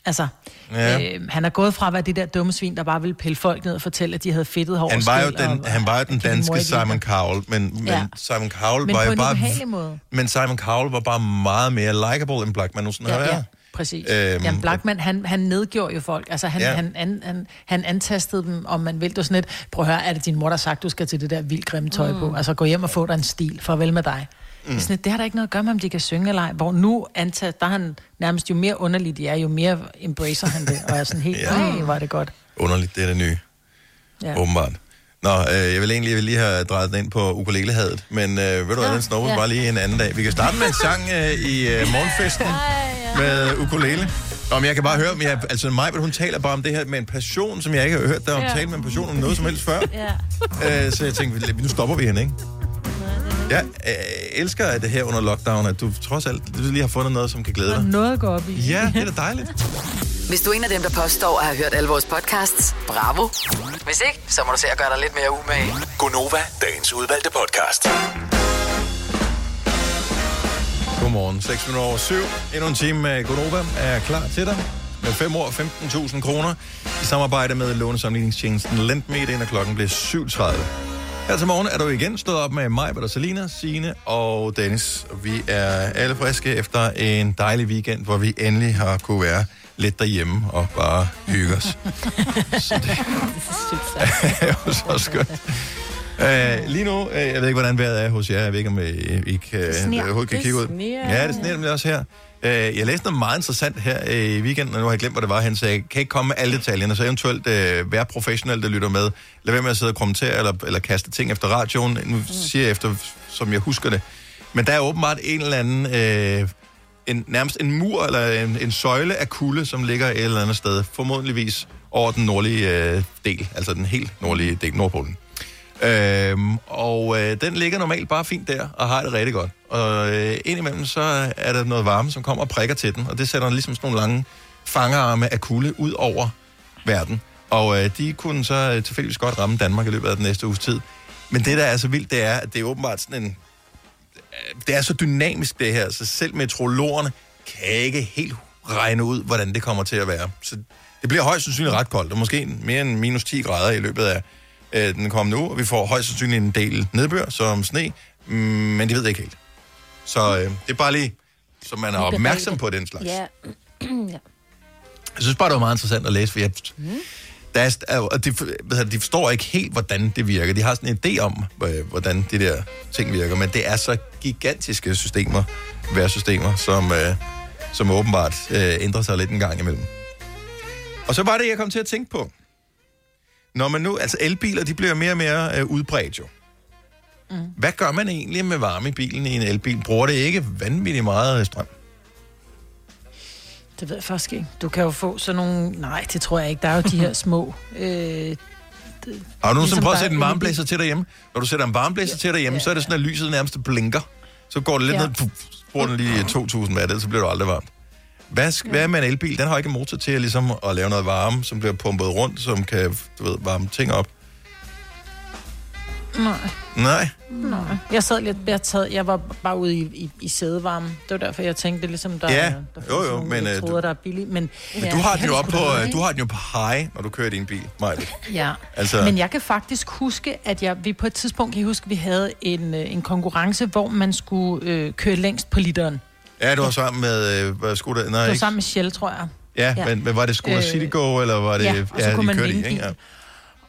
B: Altså,
A: Ja.
B: ja. øh, han er gået fra at være det der dumme svin, der bare ville pille folk ned og fortælle, at de havde fedtet hår
A: Han var jo den,
B: og,
A: han var jo den
B: at
A: danske Simon. Cowell, men, men
B: Ja.
A: Simon Cowell
B: Men
A: var jo bare...
B: måde.
A: Men Simon Cowell var bare meget mere likable, end Blackman nogensinde har
B: Ja, ja,
A: været.
B: Præcis.
A: Øhm,
B: Jamen, Blackman, han, han nedgjorde jo folk. Altså, han,
A: Ja.
B: ja. han, han, han, han antastede dem, om man vil. Det var sådan lidt, prøv at høre, er det din mor, der har sagt, du skal til det der vildt grimme tøj mm. på? Altså, gå hjem og få dig en stil. Farvel med dig. Mm. Det, er sådan, lidt, det har da ikke noget at gøre med, om de kan synge eller ej. Hvor nu antager, der er han nærmest, jo mere underlig de er, jo mere embracer han det. Og er sådan helt,
A: Ja.
B: ja. var det godt.
A: Underligt, det er det nye.
B: Ja.
A: Åbenbart. Nå, øh, jeg vil egentlig jeg vil lige have drejet den ind på ukulelehadet, men øh, ved du hvad, den snupper
J: ja.
A: bare lige en anden dag. Vi kan starte med en sang øh, i øh, morgenfesten med ukulele. Om jeg kan bare høre, jeg, altså mig, hun taler bare om det her med en passion, som jeg ikke har hørt der om
D: Ja.
A: tale med en passion om noget som helst før.
D: Ja.
A: Øh, så jeg tænkte, nu stopper vi hende, ikke? Jeg øh, elsker at det her under lockdown, at du trods alt du lige har fundet noget, som kan glæde dig.
B: noget at gå op i.
A: Ja, det er da dejligt.
E: Hvis du er en af dem, der påstår at have hørt alle vores podcasts, bravo. Hvis ikke, så må du se at gøre dig lidt mere umage.
I: Gonova, dagens udvalgte podcast.
A: Godmorgen, 6 minutter over 7. Endnu en time med Gonova er klar til dig. Med 5 år, 15.000 kroner. I samarbejde med lånesamligningstjenesten Lendme, når klokken bliver 7.30. Her til morgen er du igen stået op med mig, Peter Salina, Signe og Dennis. Vi er alle friske efter en dejlig weekend, hvor vi endelig har kunne være lidt derhjemme og bare hygge os. så det er jo så skønt. Uh, lige nu, uh, jeg ved ikke, hvordan vejret er hos jer. Jeg ved ikke, om I, I kan,
J: sner.
A: overhovedet kan
J: Det
A: kigge ud. Ja, det sneer nemlig også her. Uh, jeg læste noget meget interessant her uh, i weekenden, og nu har jeg glemt, hvad det var. Han sagde, kan ikke komme med alle detaljerne, så eventuelt uh, være professionel, der lytter med. Lad være med at sidde og kommentere eller, eller kaste ting efter radioen. Nu siger jeg efter, som jeg husker det. Men der er åbenbart en eller anden... Uh, en, nærmest en mur eller en, en søjle af kulde, som ligger et eller andet sted, formodentligvis over den nordlige øh, del, altså den helt nordlige del, Nordpolen. Øhm, og øh, den ligger normalt bare fint der, og har det rigtig godt. Og øh, indimellem så er der noget varme, som kommer og prikker til den, og det sætter ligesom sådan nogle lange fangerarme af kulde ud over verden. Og øh, de kunne så øh, tilfældigvis godt ramme Danmark i løbet af den næste uges tid. Men det, der er så vildt, det er, at det er åbenbart sådan en... Øh, det er så dynamisk, det her, så selv meteorologerne kan ikke helt regne ud, hvordan det kommer til at være. Så det bliver højst sandsynligt ret koldt, og måske mere end minus 10 grader i løbet af øh, den kommende uge. Og vi får højst sandsynligt en del nedbør som sne, mm, men de ved ikke helt. Så øh, det er bare lige, så man er opmærksom på den slags.
D: Ja. ja.
A: Jeg synes bare, det var meget interessant at læse, for jeg, mm. der er, og de, det, de forstår ikke helt, hvordan det virker. De har sådan en idé om, øh, hvordan de der ting virker, men det er så gigantiske systemer, vejrsystemer, som, øh, som åbenbart øh, ændrer sig lidt en gang imellem. Og så var det, jeg kom til at tænke på. Når man nu, altså elbiler, de bliver mere og mere øh, udbredt jo. Mm. Hvad gør man egentlig med varme i bilen i en elbil? Bruger det ikke vanvittigt meget øh, strøm?
B: Det ved jeg faktisk ikke. Du kan jo få sådan nogle... Nej, det tror jeg ikke. Der er jo de her små... Øh,
A: Har du nogensinde
B: Ligesom
A: prøvet at sætte en
B: er
A: varmeblæser til derhjemme? Når du sætter en varmeblæser til derhjemme, så er det sådan, at lyset nærmest blinker. Så går det lidt
B: Ja.
A: ned, puff, bruger den lige 2.000 watt, så bliver du aldrig varmt. Hvad, sk- hvad med en elbil? Den har ikke motor til ligesom, at lave noget varme, som bliver pumpet rundt, som kan du ved, varme ting op.
B: nej,
A: Nej.
B: nej. Jeg sad lidt... Jeg, taget, jeg var bare ude i, i, i sædevarme. Det var derfor, jeg tænkte, det ligesom, der,
A: Ja,
B: der
A: jo, jo,
B: nogle
A: men, øh,
B: elektroder,
A: du-
B: der er billige. Men,
A: Men du, har den jo op på, øh, du har den jo på high, når du kører i din bil, Maja.
B: Ja,
A: Altså-
B: men jeg kan faktisk huske, at jeg, vi på et tidspunkt, kan jeg huske, at vi havde en, øh, en konkurrence, hvor man skulle øh, køre længst på literen.
A: Ja, du var sammen med... Øh, hvad skulle det? Nej,
B: Det var
A: ikke?
B: sammen med Shell, tror jeg.
A: Ja,
B: Ja.
A: Men, men var det Skoda
B: Øh,
A: City Go, eller var det...
B: ja, og så kunne
A: I
B: man
A: kørte i, ikke?
B: bilen.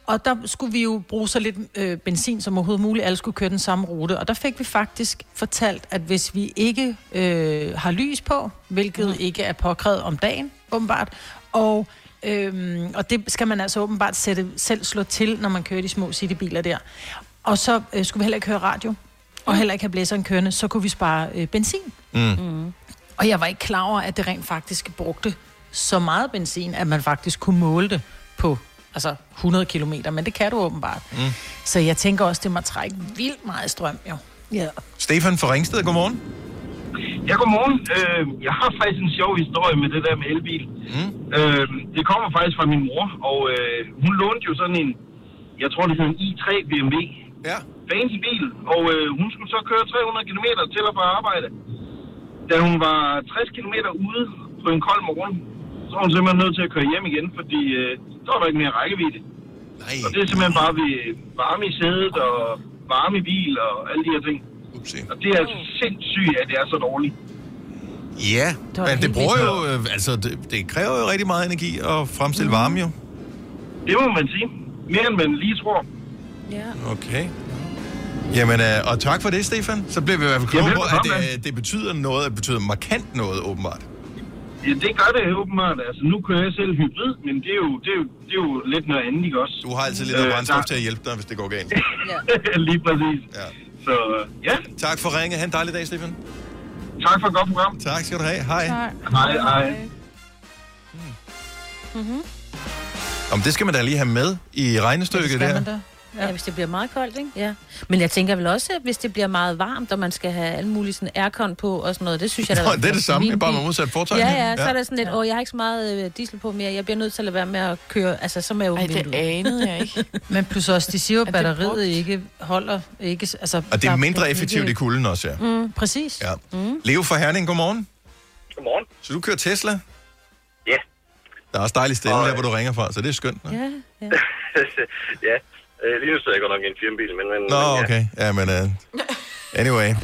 B: Og der skulle vi jo bruge så lidt øh, benzin som overhovedet muligt. Alle skulle køre den samme rute. Og der fik vi faktisk fortalt, at hvis vi ikke øh, har lys på, hvilket mm. ikke er påkrævet om dagen, åbenbart, og, øh, og det skal man altså åbenbart sætte, selv slå til, når man kører de små citybiler der. Og så øh, skulle vi heller ikke køre radio, og heller ikke have blæseren kørende, så kunne vi spare øh, benzin.
A: Mm.
B: Mm. Og jeg var ikke klar over, at det rent faktisk brugte så meget benzin, at man faktisk kunne måle det på altså 100 km, men det kan du åbenbart.
A: Mm.
B: Så jeg tænker også, det må trække vildt meget strøm, jo. Ja.
A: Stefan fra Ringsted, godmorgen.
J: Ja, godmorgen. Øh, jeg har faktisk en sjov historie med det der med elbil.
A: Mm.
J: Øh, det kommer faktisk fra min mor, og øh, hun lånte jo sådan en, jeg tror det hedder en i3 BMW.
A: Ja.
J: Fancy bil, og øh, hun skulle så køre 300 km til og fra arbejde. Da hun var 60 km ude på en kold morgen, så var hun simpelthen nødt til at køre hjem igen, fordi øh, så var der ikke mere rækkevidde.
A: Nej.
J: Og det er simpelthen bare ved varme i sædet og varme i bil og alle de her ting.
A: Upsi.
J: Og det er altså sindssygt, at det er så dårligt.
A: Ja,
J: var
A: men det bruger jo, øh, altså det, det kræver jo rigtig meget energi at fremstille
B: Mhm.
A: varme jo.
J: Det må man sige. Mere end man lige tror.
D: Ja.
A: Okay. Jamen, øh, og tak for det, Stefan. Så bliver vi i hvert fald
J: Ja,
A: klogere på, at det, øh, det betyder noget, det betyder markant noget, åbenbart.
J: Ja, det gør det åbenbart. Altså, nu kører jeg selv hybrid, men det er jo, det er jo, det er jo lidt noget andet, ikke også?
A: Du har altid lidt noget
J: Øh,
A: brændstof
J: der-
A: til at hjælpe dig, hvis det går galt.
J: Lige præcis.
A: Ja.
J: Så ja,
A: Tak for ringe. Ha' en dejlig dag, Stefan.
J: tak for et godt program.
A: Tak skal du have. Hej.
J: Hej, hej.
D: Mm-hmm.
A: Om det skal man da lige have med i regnestykket der.
D: Da. Ja. hvis det bliver meget koldt, ikke? Ja. Men jeg tænker vel også, at hvis det bliver meget varmt, og man skal have alle mulige sådan aircon på og sådan noget, det synes jeg da...
A: Nå, det er det samme, det er bare med modsat foretegn.
D: Ja, ja, så
A: Ja.
D: er der sådan lidt, åh, jeg har ikke så meget øh, diesel på mere, jeg bliver nødt til at lade være med at køre, altså så må jeg jo
C: Ej, det anede jeg ikke.
B: Men plus også, de siger jo, at batteriet ikke holder... Ikke, altså,
A: Og det er mindre
B: ikke-
A: effektivt i kulden også, ja.
B: Mm, præcis.
A: ja. Leo fra Herning, godmorgen.
K: Godmorgen.
A: Så du kører Tesla?
K: Ja.
A: Der er også dejlig stemme der, hvor du ringer fra, så det er skønt.
D: Ja, ja.
K: ja. Øh, lige nu sidder jeg godt nok i en firmabil, men... men
A: Nå,
K: men, ja.
A: okay. Ja, men uh, anyway.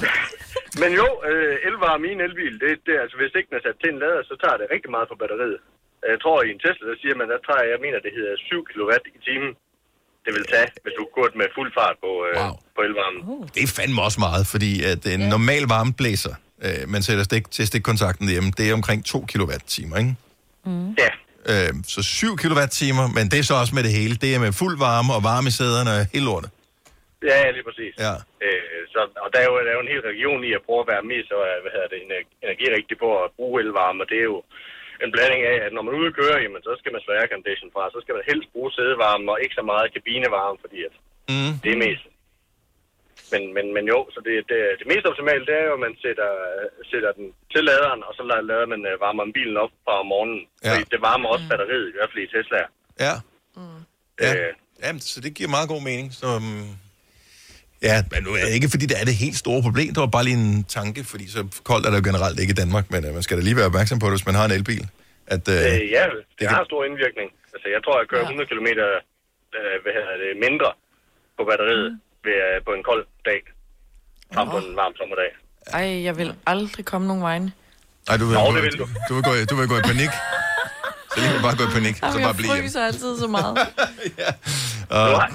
K: Men jo, øh, elvarme i en elbil, det, det, er altså, hvis ikke den er sat til en lader, så tager det rigtig meget på batteriet. Jeg tror, i en Tesla, der siger man, der tager, jeg mener, det hedder 7 kW i timen. Det vil tage, hvis du går med fuld fart på, øh, wow. på elvarmen.
A: Det er fandme også meget, fordi at en normal varmeblæser, øh, man sætter stik til stikkontakten hjemme, det er omkring 2 kWh, ikke?
D: Mm.
K: Ja.
A: Øh, så 7 kWh, men det er så også med det hele. Det er med fuld varme og varme i sæderne og hele lortet.
K: Ja, lige præcis.
A: Ja.
K: Øh, så, og der er, jo, der er jo en hel region i at prøve at være mest så, øh, hvad hedder det, ener- energirigtig på at bruge elvarme, og det er jo en blanding af, at når man er ude at køre, jamen, så skal man slå aircondition fra, så skal man helst bruge sædevarme og ikke så meget kabinevarme, fordi at
A: Mm.
K: det er mest. Men, men, men jo, så det, det, det mest optimale, det er jo, at man sætter, sætter den til laderen, og så lader, lader man uh, varmer bilen op fra om morgenen. Ja. Fordi det varmer også batteriet, i hvert fald i Tesla'er.
A: Ja. Ja.
K: Øh,
A: Jamen, så det giver meget god mening. Så, um, ja, men nu er det ikke, fordi det er det helt store problem. Det var bare lige en tanke, fordi så koldt er det jo generelt ikke i Danmark, men uh, man skal da lige være opmærksom på det, hvis man har en elbil. At, uh,
K: øh, ja, det har stor indvirkning. Altså, jeg tror, jeg kører 100 km øh, hvad hedder det, mindre på batteriet mm. Ved, øh, på en kold dag, frem på en varm sommerdag.
C: Ej, jeg vil aldrig komme nogen vegne.
A: Nej, du vil,
K: Nå,
A: du, vil, du.
K: du.
A: Vil gå, i- du vil gå i panik. Så lige bare gå i panik, så
C: Jamen,
A: bare
C: jeg
A: blive hjemme.
C: fryser altid så meget.
A: Og,
K: Nu har,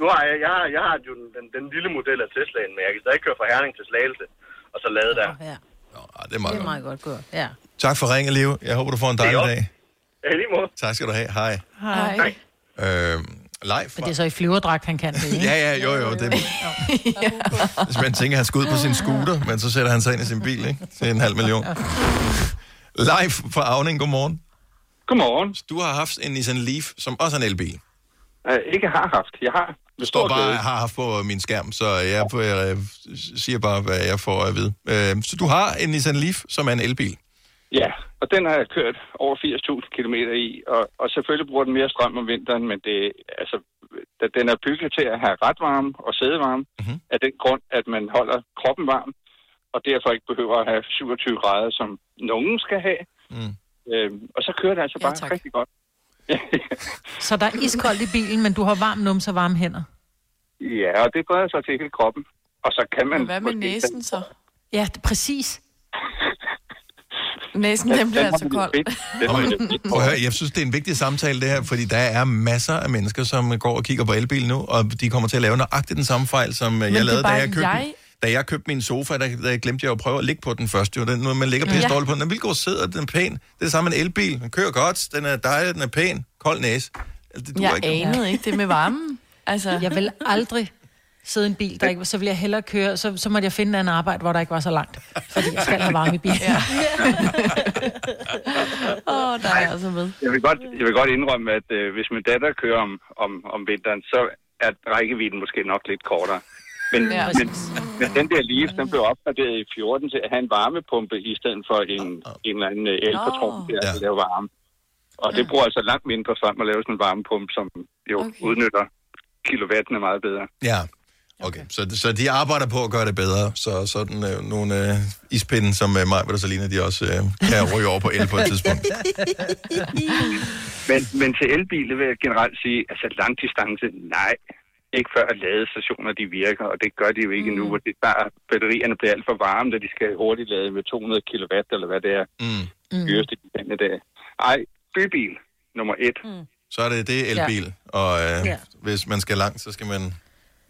K: nu har jeg, jeg, har, jeg har jo den, den, den lille model af Teslaen, men jeg kan stadig køre fra Herning til Slagelse, og så lade der.
D: Ja.
A: ah, det er meget
D: Det er
A: godt.
D: meget godt gået. Ja.
A: Tak for ringen, Leo. Jeg håber, du får en dejlig
K: Det er
A: dag.
K: Ja, lige måde.
A: Tak skal du have. Hej.
B: Hej.
A: Øh, live
B: Men
A: fra...
B: det er så i flyverdragt, han kan det, ikke?
A: Ja, ja, jo, jo. Det, hvis man tænker, at han skal ud på sin scooter, men så sætter han sig ind i sin bil, ikke? Til en halv million. Live fra Avning, godmorgen.
L: Godmorgen.
A: Du har haft en Nissan Leaf, som også er en elbil.
L: Uh, ikke har haft. Jeg har.
A: Det står bare, jeg har haft på min skærm, så jeg øh, siger bare, hvad jeg får at vide. Øh, så du har en Nissan Leaf, som er en elbil.
L: Ja, og den har jeg kørt over 80.000 km i, og, og selvfølgelig bruger den mere strøm om vinteren, men det, altså, da- den er bygget til at have ret varme og sædevarme,
A: Mhm.
L: mm-hmm. af den grund, at man holder kroppen varm, og derfor ikke behøver at have 27 grader, som nogen skal have.
A: Mm.
L: Øhm, og så kører det altså bare
B: tak.
L: rigtig godt.
B: Så der er iskoldt i bilen, men du har varm numse og varme hænder.
L: Ja, og det breder sig til hele kroppen. Og så kan man...
C: Men hvad med næsen så?
B: Ja, det, præcis.
C: Næsen, den bliver altså kold.
A: Prøv at høre, jeg synes, det er en vigtig samtale, det her, fordi der er masser af mennesker, som går og kigger på elbil nu, og de kommer til at lave nøjagtigt den samme fejl, som øh,
C: det
A: jeg lavede, da jeg købte,
C: jeg-
A: da jeg købte min sofa, der, der glemte jeg jo at prøve at ligge på den første. Jo. Den, nu, man ligger pisse
C: Ja.
A: dårligt på den. Den vil gå sidde, og den er pæn. Det er det samme med en elbil. Den kører godt, den er dejlig, den er pæn. Kold næse. Altså, det duer
C: Jeg
A: ikke.
C: anede ikke det med varmen. Altså,
B: Jeg vil aldrig sidde i en bil, der ikke, så ville jeg hellere køre, så, så måtte jeg finde en arbejde, hvor der ikke var så langt. Fordi jeg skal have varme i bilen. Ja.
C: Åh, oh, der er jeg altså med.
L: Jeg vil godt, jeg vil godt indrømme, at øh, hvis min datter kører om, om, om vinteren, så er rækkevidden måske nok lidt kortere. Men,
C: Ja.
L: ja. men, men den der Leaf, den blev opgraderet i 14 til at have en varmepumpe i stedet for en, en eller anden øh, elpatron
C: Nå.
L: til at lave varme. Og det bruger altså langt mindre strøm at lave sådan en varmepumpe, som jo okay. udnytter kilowattene meget bedre.
A: Ja. Okay, så, så de arbejder på at gøre det bedre, så sådan øh, nogle øh, ispinde som øh, mig og Salina, de også øh, kan ryge over på el på et tidspunkt.
L: Men, men til elbiler vil jeg generelt sige, altså langdistance, nej. Ikke før at ladestationer de virker, og det gør de jo ikke mm. nu, hvor det bare, batterierne bliver alt for varme, da de skal hurtigt lade med 200 kW, eller hvad det er.
A: Mm.
L: Dyreste i denne dag. Ej, bybil nummer et. Mm.
A: Så er det det elbil, ja. og øh,
L: ja.
A: hvis man skal langt, så skal man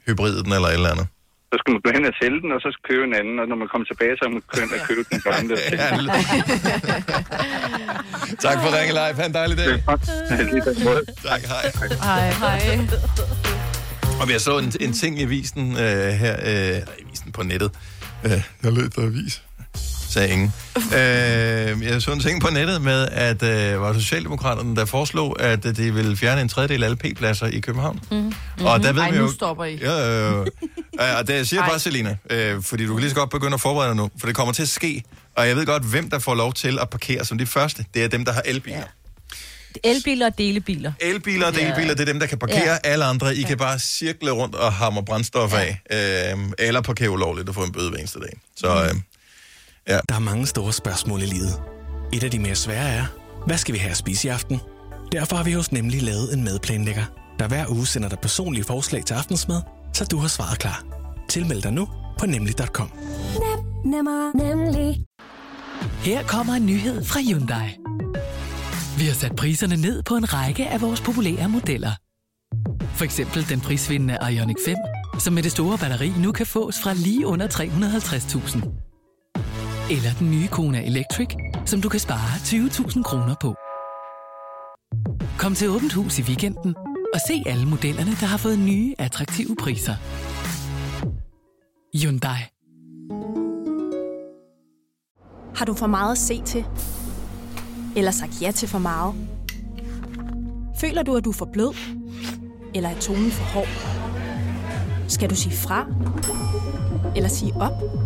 A: hybride den eller et eller andet.
L: Så skal man gå hen og sælge den, og så købe en anden, og når man kommer tilbage, så må man gå hen og købe den gamle.
A: Tak for ringen, Leif. Ha' en dejlig dag. tak, hej.
C: Hej. Hej.
A: Og jeg så en, en ting i avisen øh, her, øh, i avisen på nettet. Øh, jeg lød avis, sagde ingen. øh, jeg så en ting på nettet med, at øh, var Socialdemokraterne, der foreslog, at øh, de ville fjerne en tredjedel af alle P-pladser i København.
C: Mm.
A: Og der ved
C: Ej,
A: vi
C: nu
A: jo...
C: stopper I.
A: Ja, øh, øh, og det siger bare, Selina, øh, fordi du kan lige så godt begynde at forberede dig nu, for det kommer til at ske. Og jeg ved godt, hvem der får lov til at parkere som de første. Det er dem, der har elbiler. Ja.
D: Elbiler og delebiler.
A: Elbiler og
D: Ja.
A: delbiler, det er dem, der kan parkere.
D: Ja.
A: Alle andre, I ja. kan bare cirkle rundt og hamre brændstof ja. af. Øh, eller parkere ulovligt og få en bøde hver eneste dag. Så øh, ja.
M: Der er mange store spørgsmål i livet. Et af de mere svære er, hvad skal vi have at spise i aften? Derfor har vi hos Nemlig lavet en madplanlægger, der hver uge sender dig personlige forslag til aftensmad, så du har svaret klar. Tilmeld dig nu på nemlig.com.
N: Nemmer, nemlig. Her kommer en nyhed fra Hyundai. Vi har sat priserne ned på en række af vores populære modeller. For eksempel den prisvindende Ioniq 5, som med det store batteri nu kan fås fra lige under 350.000. Eller den nye Kona Electric, som du kan spare 20.000 kroner på. Kom til Åbent Hus i weekenden og se alle modellerne, der har fået nye, attraktive priser. Hyundai.
O: Har du for meget at se til? Eller sagt ja til for meget? Føler du, at du er for blød? Eller er tonen for hård? Skal du sige fra? Eller sige op?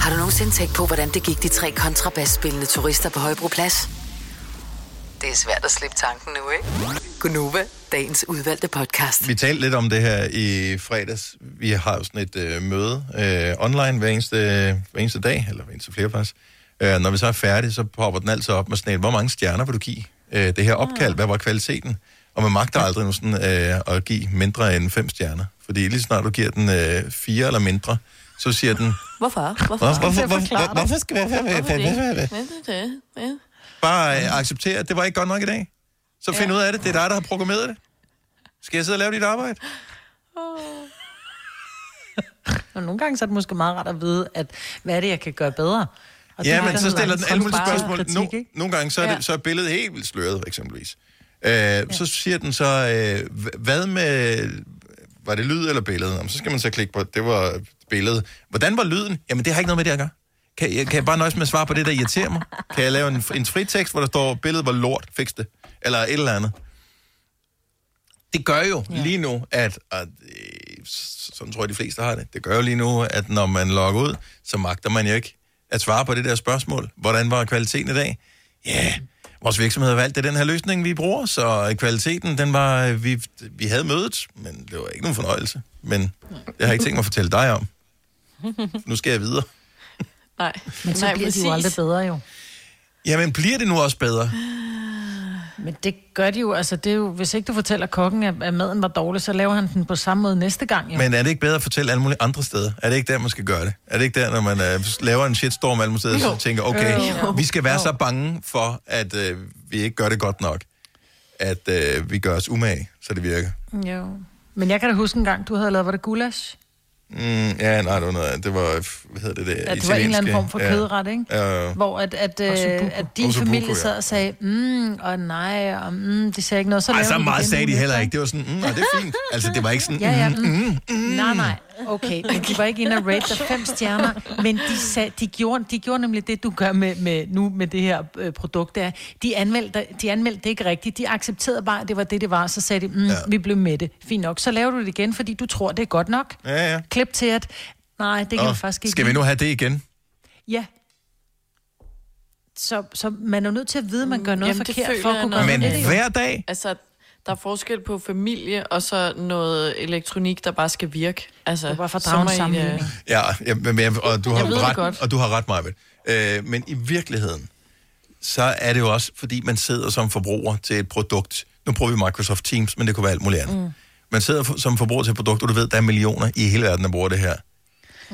E: Har du nogensinde tænkt på, hvordan det gik de tre kontrabasspillende turister på Højbroplads? Det er svært at slippe tanken nu, ikke? Gunova, dagens udvalgte podcast.
A: Vi talte lidt om det her i fredags. Vi har jo sådan et øh, møde øh, online hver eneste, hver eneste dag, eller hver eneste flere faktisk. Øh, når vi så er færdige, så popper den altid op med sådan et, hvor mange stjerner vil du give øh, det her opkald? Hvad var kvaliteten? Og man magter aldrig nu sådan, øh, at give mindre end fem stjerner. Fordi lige snart du giver den øh, fire eller mindre, så siger den,
C: Hvorfor? Hvorfor?
A: Hvorfor- hvorfor- hvorfor- skal vi have-
C: Hvorfor det?
A: bare øh, acceptere, at det var ikke godt nok i dag. Så find
B: Ja.
A: ud af det. Det er dig, der har programmeret det. Skal jeg sidde og lave dit arbejde?
B: Og nogle gange så er det måske meget rart at vide, at hvad er det, jeg kan gøre bedre? Og
A: Ja,
B: det,
A: men så stiller
B: en
A: den alle mulige spørgsmål.
B: kritik,
A: No, nogle gange så er, det,
B: Ja.
A: så er billedet helt vildt sløret, eksempelvis. Øh, ja. Så siger den så, øh, hvad med, var det lyd eller billede? Jamen, så skal man så klikke på, det var billede. Hvordan var lyden? Jamen, det har ikke noget med det at gøre. Kan jeg, kan jeg bare nøjes med at svare på det, der irriterer mig? Kan jeg lave en, en fritekst, hvor der står, billedet var lort, fix det? Eller et eller andet. Det gør jo ja. lige nu, at, at øh, sådan tror jeg, de fleste har det, det gør jo lige nu, at når man logger ud, så magter man jo ikke at svare på det der spørgsmål. Hvordan var kvaliteten i dag? Ja, yeah. Vores virksomhed har valgt, det er den her løsning, vi bruger, så kvaliteten, den var, vi, vi havde mødet, men det var ikke nogen fornøjelse. Men det har jeg ikke tænkt mig at fortælle dig om. Nu skal jeg videre.
C: Nej.
B: Men så
C: Nej,
B: bliver de
C: præcis.
B: jo aldrig bedre, jo.
A: Jamen, bliver det nu også bedre?
B: Men det gør de jo, altså det er jo, hvis ikke du fortæller kokken, at, at maden var dårlig, så laver han den på samme måde næste gang. Jo.
A: Men er det ikke bedre at fortælle alle mulige andre steder? Er det ikke der, man skal gøre det? Er det ikke der, når man uh, laver en shitstorm alle mulige steder, så tænker, okay,
B: Jo,
A: vi skal være
B: Jo.
A: så bange for, at uh, vi ikke gør det godt nok, at uh, vi gør os umage, så det virker.
B: Jo. Men jeg kan da huske en gang, du havde lavet, var det gulasch?
A: Mm, ja, nej, det var noget, det var, hvad hedder det, det
B: At det var en eller anden form for
A: ja.
B: kødret, ikke?
A: Ja, ja.
B: Hvor at, at, øh, at din
A: Ossobuco,
B: familie
A: ja.
B: sad og sagde, mm, og nej, og mm, de sagde ikke noget. Så
A: Ej, så
B: det
A: meget sagde de heller ikke. Det var sådan, mm, og det er fint. Altså, det var ikke sådan,
B: Ja, ja.
A: mm, mm, mm.
B: Nej, nej. Okay, men de var ikke inde og rate der fem stjerner, men de, sag, de, gjorde, de gjorde nemlig det, du gør med, med nu med det her øh, produkt der. De anmeldte, de anmeldte det ikke rigtigt. De accepterede bare, at det var det, det var. Så sagde de, mm, ja. vi blev med det. Fint nok. Så laver du det igen, fordi du tror, det er godt nok.
A: Ja, ja.
B: Klip til, at nej, det kan vi faktisk ikke
A: Skal vi nu have det igen?
B: Ja. Så, så man er nødt til at vide, at man gør noget
C: Jamen,
B: forkert for at kunne gøre
A: Men
B: det. jo.
A: hver dag?
C: Altså, der er forskel på familie og så noget elektronik, der bare skal virke. Altså,
B: Det var bare for drage
C: øh,
B: sammenligning.
A: Ja, ja men, jeg- og, du har
C: Jeg
A: ret,
C: godt.
A: og du har ret, Marvind. Øh, men i virkeligheden, så er det jo også, fordi man sidder som forbruger til et produkt. Nu bruger vi Microsoft Teams, men det kunne være alt muligt andet. Mm. Man sidder for- som forbruger til et produkt, og du ved, der er millioner i hele verden, der bruger det her.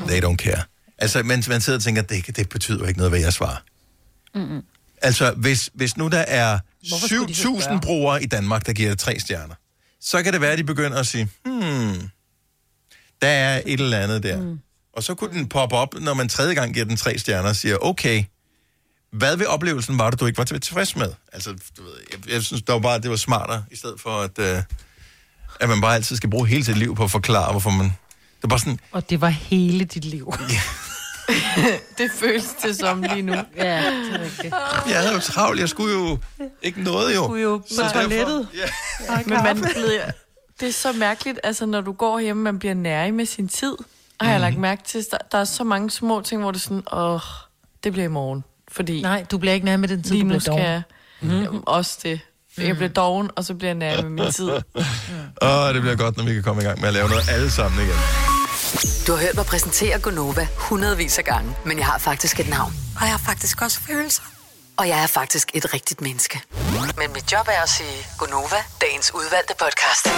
A: They don't care. Altså, man, man sidder og tænker, det, det betyder ikke noget, hvad jeg svarer.
D: Mm-mm.
A: Altså, hvis, hvis nu der er
B: Hvorfor skulle de så
A: 7.000
B: spørge?
A: brugere i Danmark, der giver det tre stjerner, så kan det være, at de begynder at sige, hmm, der er et eller andet der. Mm. Og så kunne den poppe op, når man tredje gang giver den tre stjerner, og siger, okay, hvad ved oplevelsen var det, du ikke var til- tilfreds med? Altså, du ved, jeg, jeg synes, var bare, det var smartere, i stedet for, at, øh, at man bare altid skal bruge hele sit liv på at forklare, hvorfor man... Det er bare sådan,
B: Og det var hele dit liv.
C: det føles det som lige nu.
D: Ja, det er rigtigt.
A: jeg havde jo travlt, jeg skulle jo ikke noget jo.
B: Du er jo på toilettet.
A: Ja.
C: Men man bliver, det er så mærkeligt, altså når du går hjemme, man bliver nærig med sin tid. Og har jeg
A: Mhm.
C: lagt mærke til, der, der er så mange små ting, hvor det er sådan, åh, det bliver i morgen. Fordi
B: Nej, du bliver ikke nær med den tid,
C: lige
B: du
C: nu
B: bliver
C: skal
B: doven.
C: jeg mm. også det. Jeg bliver doven, og så bliver jeg nærig med min tid.
A: Åh, det bliver godt, når vi kan komme i gang med at lave noget alle sammen igen.
E: Du har hørt mig præsentere Gonova hundredvis af gange, men jeg har faktisk et navn. Og jeg har faktisk også følelser. Og jeg er faktisk et rigtigt menneske. Men mit job er at sige Gonova, dagens udvalgte podcast.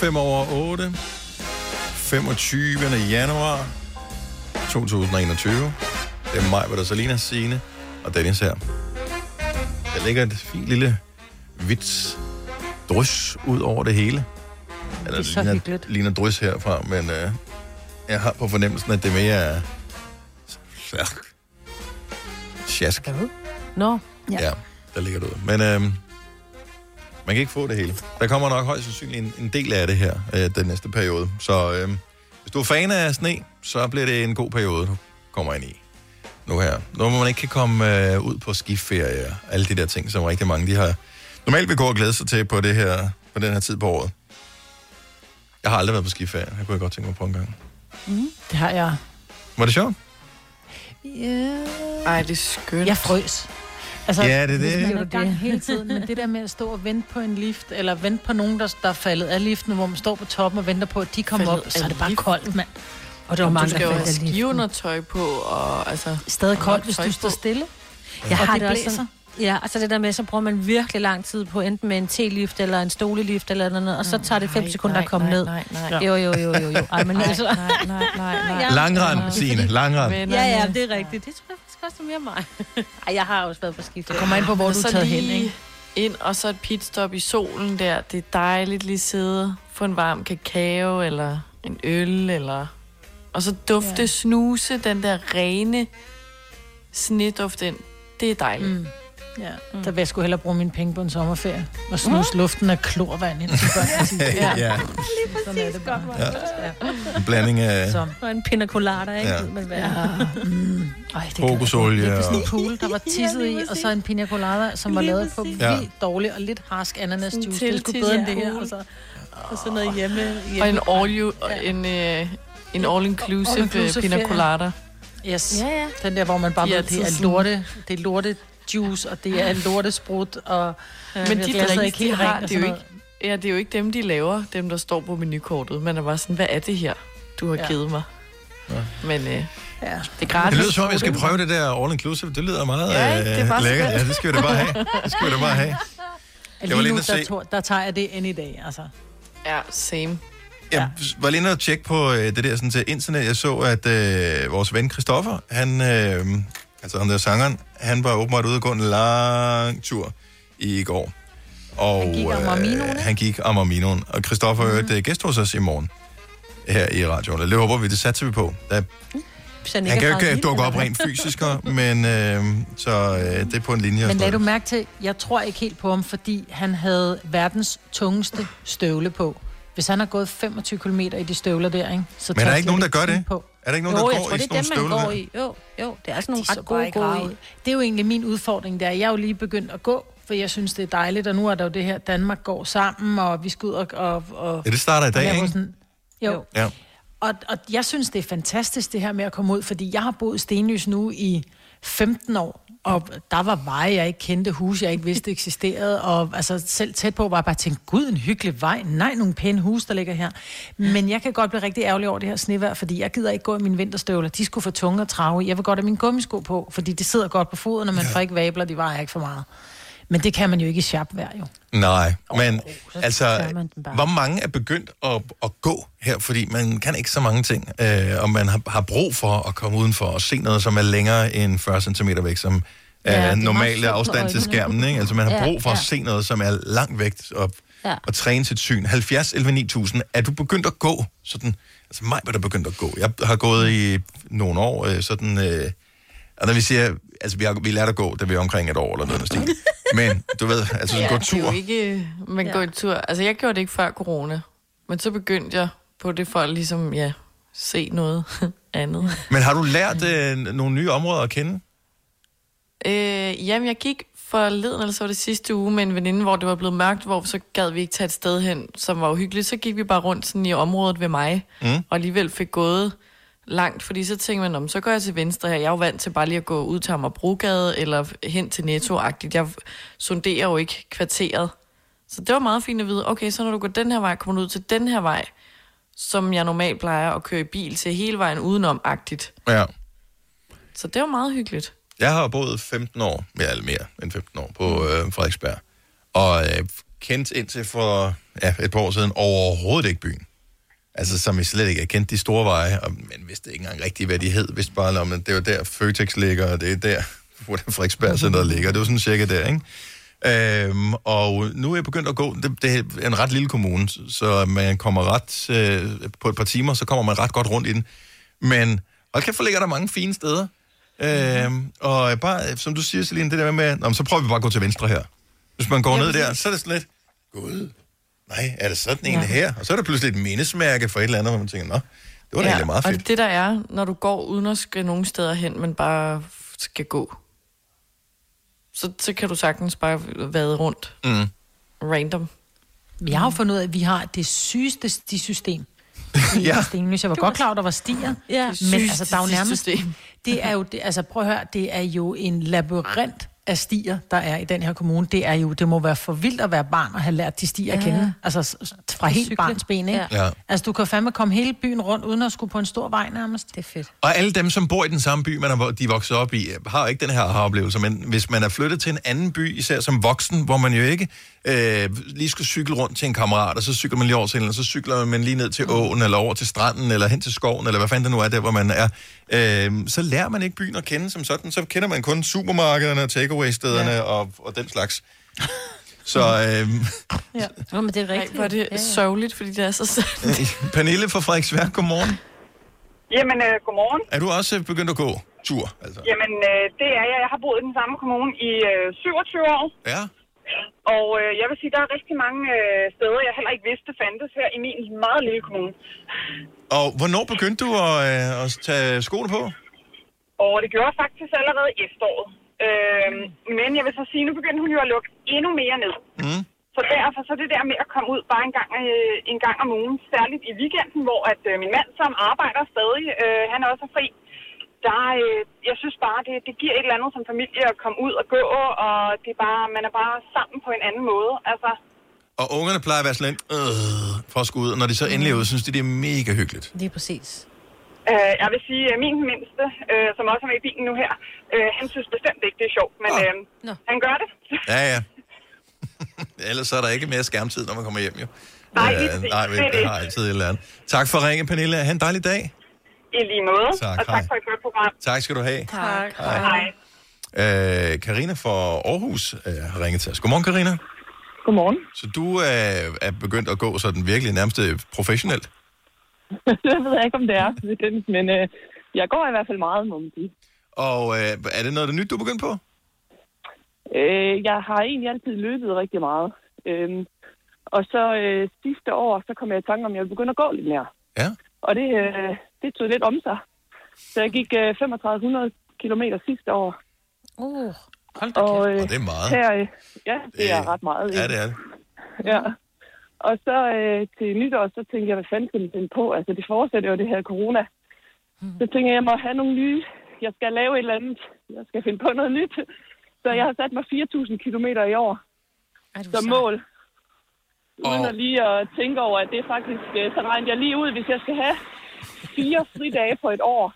A: Fem over 8. 25. januar 2021. Det er mig, hvor der Salina, Signe og Dennis her. Der ligger et fint lille hvidt drys ud over det hele. Eller
B: Det er så
A: ligner,
B: hyggeligt.
A: ligner drys herfra, men øh, jeg har på fornemmelsen, at det mere er... Sjask.
D: Nå,
A: Ja. ja, der ligger det ud. Men øh, man kan ikke få det hele. Der kommer nok højst sandsynligt en, en del af det her, øh, den næste periode. Så øh, hvis du er fan af sne, så bliver det en god periode, du kommer ind i. Nu her. Nu hvor man ikke kan komme øh, ud på skiferie og alle de der ting, som rigtig mange de har normalt vil gå og glæde sig til på, det her, på den her tid på året. Jeg har aldrig været på skiferie. Jeg kunne godt tænke mig på en gang.
B: Mm. Det har jeg.
A: Var det sjovt?
B: Ja.
C: Ej, det er skønt.
B: Jeg frøs. Altså,
A: Ja, det er det.
B: Man er gang hele tiden, men det der med at stå og vente på en lift, eller vente på nogen, der, der er faldet af liften, hvor man står på toppen og venter på, at de kommer
C: Faldet
B: op, så er det bare
C: lift?
B: koldt, mand. Og
C: Og
B: var mange,
C: du skal
B: der
C: jo have skiundertøj på, og altså...
B: Stadig koldt, hvis
C: tøj
B: du står stille.
D: Jeg
B: Og
D: har
B: det
D: det også
B: blæser.
D: sådan, ja, altså det der med, så bruger man virkelig lang tid på enten med en T-lift eller en stolelift eller noget, og så tager det 5
C: Nej,
D: sekunder at
C: nej,
D: komme
C: nej,
D: ned.
C: nej, nej.
D: Jo, jo, jo, jo, jo. Ej, men
C: Nej,
D: altså...
C: nej, nej, nej, nej.
D: Ja.
A: Langrand, Signe. Langrand.
D: Ja, ja, det er rigtigt. Det tror jeg faktisk også er mere mig. Ej, jeg har også været på skift.
B: Det kommer ind på, hvor du er taget hen, ikke?
C: ind, og så et pitstop i solen der. Det er dejligt lige sidde, få en varm kakao, eller en øl, eller... Og så dufte,
B: Ja.
C: ja. snuse, den der rene sneduft ind. Det er dejligt. Mm.
B: Ja, der vil jeg sgu hellere bruge mine penge på en sommerferie. Og snus luften af klorvand ind til børnene.
A: ja,
B: Sådan er det bare.
A: en blanding af
B: Så.
D: Og en pina colada, ikke?
A: Ja.
D: Ja. Men hvad?
B: Ja. Mm. Ej, det
A: Kokosolie
B: Det er
A: og-
B: sådan en pool, der var tisset i, og så en pina colada, som var
D: Lige
B: lavet på
D: præcis.
A: Ja.
B: vildt dårlig og lidt harsk ananasjuice.
C: Sådan
B: Det er sgu bedre end det her.
C: pool.
B: Og så,
D: noget hjemme. hjemme.
C: Og en all, you, en, øh, en all-inclusive,
B: All-inclusive
C: all pina colada.
B: yes.
D: Ja, ja.
B: Den der, hvor man bare
C: er
B: ved, det er lorte, det er lorte juice, og det er lorte sprut, og
C: Men
B: jeg
C: de
B: glasser
C: drinks, de
B: helt
C: har, det er jo ikke, ja, det er jo ikke dem, de laver, dem, der står på menukortet. Man er bare sådan, hvad er det her, du har
B: Ja.
C: ja. givet mig? Men øh,
B: ja.
C: det er gratis.
A: Det lyder som om, jeg skal prøve det der all inclusive. Det lyder meget
C: Ja, ikke? Det er bare
A: øh, lækkert. Ja, det skal vi da bare have. Det skal vi da bare have. Jeg var
B: Lige
A: lige
B: nu,
A: at
B: der,
A: se-
B: tog, der tager jeg det any day, altså.
C: Ja, same.
A: Jeg var lige og tjekke på øh, det der sådan, til internet. Jeg så, at øh, vores ven Christoffer, han, øh, altså ham der sangeren, han var åbenbart ude og gå en lang tur i går. Og,
B: Han gik om Aminoen,
A: øh, han gik om Aminoen. Og Christoffer mm. er gæst hos os i morgen her i radioen. Det håber vi, det satser vi på. Der,
D: han
A: han kan jo ikke dukke op rent fysisk, men øh, så øh, det er på en linje.
B: Men lad du mærke til, jeg tror ikke helt på ham, fordi han havde verdens tungeste støvle på. Hvis han har gået 25 km i de støvler der, ikke? Så
A: Men er der
B: jeg
A: ikke nogen, der gør det?
B: På.
A: Er der ikke nogen,
D: Jo,
A: der går
D: tror,
A: i
D: det
A: sådan
D: er dem, man
A: støvler
D: går
A: der?
D: i. Jo, jo, det er sådan nogle
B: De så
D: ret gode i.
B: ud. Det er jo egentlig min udfordring, der. Jeg er jo lige begyndt at gå, for jeg synes, det er dejligt, og nu er der jo det her, Danmark går sammen, og vi skal ud og... og, og
A: Ja, det starter i dag, ikke?
B: Sådan, jo.
A: Ja.
B: Og, og jeg synes, det er fantastisk, det her med at komme ud, fordi jeg har boet i Stenløs nu i 15 år, og der var veje, jeg ikke kendte, huse, jeg ikke vidste eksisterede, og altså, selv tæt på var jeg bare tænkt, gud, en hyggelig vej, nej, nogle pæne huse, der ligger her. Men jeg kan godt blive rigtig ærgerlig over det her snevejr, fordi jeg gider ikke gå i mine vinterstøvler. De skulle få tunge og trave. Jeg vil godt have mine gummisko på, fordi det sidder godt på foden, og man får ikke vabler, de vejer ikke for meget. Men det kan man jo ikke i sharpvejr, jo.
A: Nej, men
B: så
A: altså, hvor mange er begyndt at, at gå her? Fordi man kan ikke så mange ting, øh, og man har, har brug for at komme udenfor og se noget, som er længere end 40 cm væk, som
D: Ja,
A: er normale afstand til skærmen. Ikke? Altså man har
D: Ja,
A: brug for at
D: ja.
A: se noget, som er langt væk og,
D: Ja.
A: og træne sit syn. 70 11 9000. Er du begyndt at gå? Sådan, altså mig var der begyndt at gå. Jeg har gået i nogle år, øh, sådan... Øh, og når vi siger, altså vi, har, vi lærte at gå, da vi var omkring et år eller noget, stil. Men du ved, altså ja, gå
C: det er jo
A: tur.
C: ikke, man ja. går en tur. Altså, jeg gjorde det ikke før corona. Men så begyndte jeg på det for at ligesom, ja, se noget andet.
A: Men har du lært øh, nogle nye områder at kende?
C: Øh, jamen, jeg gik forleden, eller så var det sidste uge, med en veninde, hvor det var blevet mørkt, hvor så gad vi ikke tage et sted hen, som var uhyggeligt. Så gik vi bare rundt sådan i området ved mig,
A: Mm.
C: og alligevel fik gået langt, fordi så tænker man, om så går jeg til venstre her. Jeg er jo vant til bare lige at gå ud til Amagerbrogade, eller hen til Netto-agtigt. Jeg sonderer jo ikke kvarteret. Så det var meget fint at vide, okay, så når du går den her vej, kommer du ud til den her vej, som jeg normalt plejer at køre i bil til hele vejen udenom-agtigt.
A: Ja.
C: Så det var meget hyggeligt.
A: Jeg har boet 15 år, ja, eller mere end 15 år, på øh, Frederiksberg. Og øh, kendt indtil for ja, et par år siden overhovedet ikke byen. Altså, som jeg slet ikke jeg kendte de store veje, og, men vidste ikke engang rigtigt, hvad de hed. Vidste bare, om det var der Føtex ligger, og det er der, hvor det Frederiksberg Center ligger. Det var sådan cirka der, ikke? Øhm, og nu er jeg begyndt at gå, det, det er en ret lille kommune, så man kommer ret, øh, på et par timer, så kommer man ret godt rundt i den. Men, og kæft, for ligger der mange fine steder. Øhm, og bare, som du siger, Celine, det der med, men så prøver vi bare at gå til venstre her. Hvis man går
C: Ja,
A: ned der, så er det sådan lidt, gud, nej, er det sådan en her? Og så er der pludselig et mindesmærke for et eller andet, hvor man tænker, nå, det var da egentlig meget
C: og
A: fedt.
C: det der er, når du går uden at skal nogen steder hen, men bare skal gå, så, så kan du sagtens bare vade rundt.
A: Mm.
C: Random.
B: Jeg har jo fundet ud af, at vi har det sygeste stisystem.
A: Ja.
B: ja. Stenløs. Jeg var godt klar over, at der var stier.
D: Ja.
B: Men altså, der er jo nærmest... Det er jo, det, altså prøv at høre, det er jo en labyrint af stier, der er i den her kommune. Det er jo, det må være for vildt at være barn og have lært de stier ja. at
D: Ja.
B: kende. Altså fra helt
D: cykle.
B: barns ben, ikke?
A: Ja.
B: Altså du kan fandme komme hele byen rundt, uden at skulle på en stor vej nærmest.
D: Det er fedt.
A: Og alle dem, som bor i den samme by, man er, de er vokset op i, har jo ikke den her aha-oplevelse. Men hvis man er flyttet til en anden by, især som voksen, hvor man jo ikke øh, lige skulle cykle rundt til en kammerat, og så cykler man lige over til en, og så cykler man lige ned til åen, eller over til stranden, eller hen til skoven, eller hvad fanden det nu er, der hvor man er. Øh, så lærer man ikke byen at kende som sådan. Så kender man kun supermarkederne og takeaway-stederne ja. og, og den slags. Så øh,
D: Ja. Nå, men det er
C: Ej,
D: rigtigt.
C: hvor er det
D: Ja, ja.
C: sørgeligt, fordi det er så sandt.
A: Pernille fra Frederiksværk, godmorgen.
P: Jamen, øh, godmorgen.
A: Er du også begyndt at gå tur? Altså?
P: Jamen, øh, det er jeg. Jeg har boet i den samme kommune i øh, 27 år.
A: Ja.
P: Og øh, jeg vil sige, der er rigtig mange øh, steder, jeg heller ikke vidste fandtes her i min meget lille kommune.
A: Og hvornår begyndte du at, øh, at tage skoene på?
P: Og det gjorde jeg faktisk allerede i efteråret. Øh, men jeg vil så sige, nu begyndte hun jo at lukke endnu mere ned.
A: Mm.
P: Så derfor så det der med at komme ud bare en gang, øh, en gang om ugen, særligt i weekenden, hvor at øh, min mand, som arbejder stadig, øh, han er også fri, der, øh, jeg synes bare, det, det giver et eller andet som familie at komme ud og gå, og det er bare, man er bare sammen på en anden måde. Altså,
A: Og ungerne plejer at være sådan lidt, øh, for at skulle ud, og når de så endelig er ude, synes de, det er mega hyggeligt.
D: Det er præcis.
P: Øh, jeg vil sige, at min mindste, øh, som også er med i bilen nu her, øh, han synes bestemt ikke, det er sjovt, men øh, han gør det.
A: Ja, ja. Ellers så er der ikke mere skærmtid, når man kommer hjem, jo.
P: Nej, lige
A: Øh, nej,
P: Det
A: det
P: det.
A: har altid et eller andet. Tak for ringen, Pernille. Ha' en dejlig dag.
P: I lige måde,
A: Tak,
P: og tak
A: hej.
P: for et godt program.
A: Tak skal du have.
P: Tak.
A: Hej.
P: Hej.
A: Øh, Karina fra Aarhus øh, har ringet til os. Godmorgen, Karina.
Q: Godmorgen.
A: Så du er, er begyndt at gå sådan virkelig nærmest øh, professionelt?
Q: det ved jeg ikke, om det er, men øh, jeg går i hvert fald meget, må man sige.
A: Og øh, er det noget det nyt, du er begyndt på?
Q: Øh, jeg har egentlig altid løbet rigtig meget. Øhm, og så øh, sidste år, så kom jeg i tanke om, at jeg ville begynde at gå lidt mere.
A: Ja.
Q: Og det, øh, det tog lidt om sig. Så jeg gik øh, 3500 kilometer sidste år.
B: Uh, hold
Q: da og, øh,
A: Og det er meget.
Q: Her, øh, ja, det er ret meget.
A: Ja, det er det.
Q: Ja. Og så øh, til nytår, så tænkte jeg, hvad fanden skal den på? Altså, det fortsætter jo det her corona.
B: Hmm.
Q: Så tænkte jeg, jeg må have nogle nye. Jeg skal lave et eller andet. Jeg skal finde på noget nyt. Så jeg har sat mig 4.000 kilometer i år som mål. Uden at lige at tænke over, at det er faktisk... øh, Så regner jeg lige ud, hvis jeg skal have fire fridage på et år,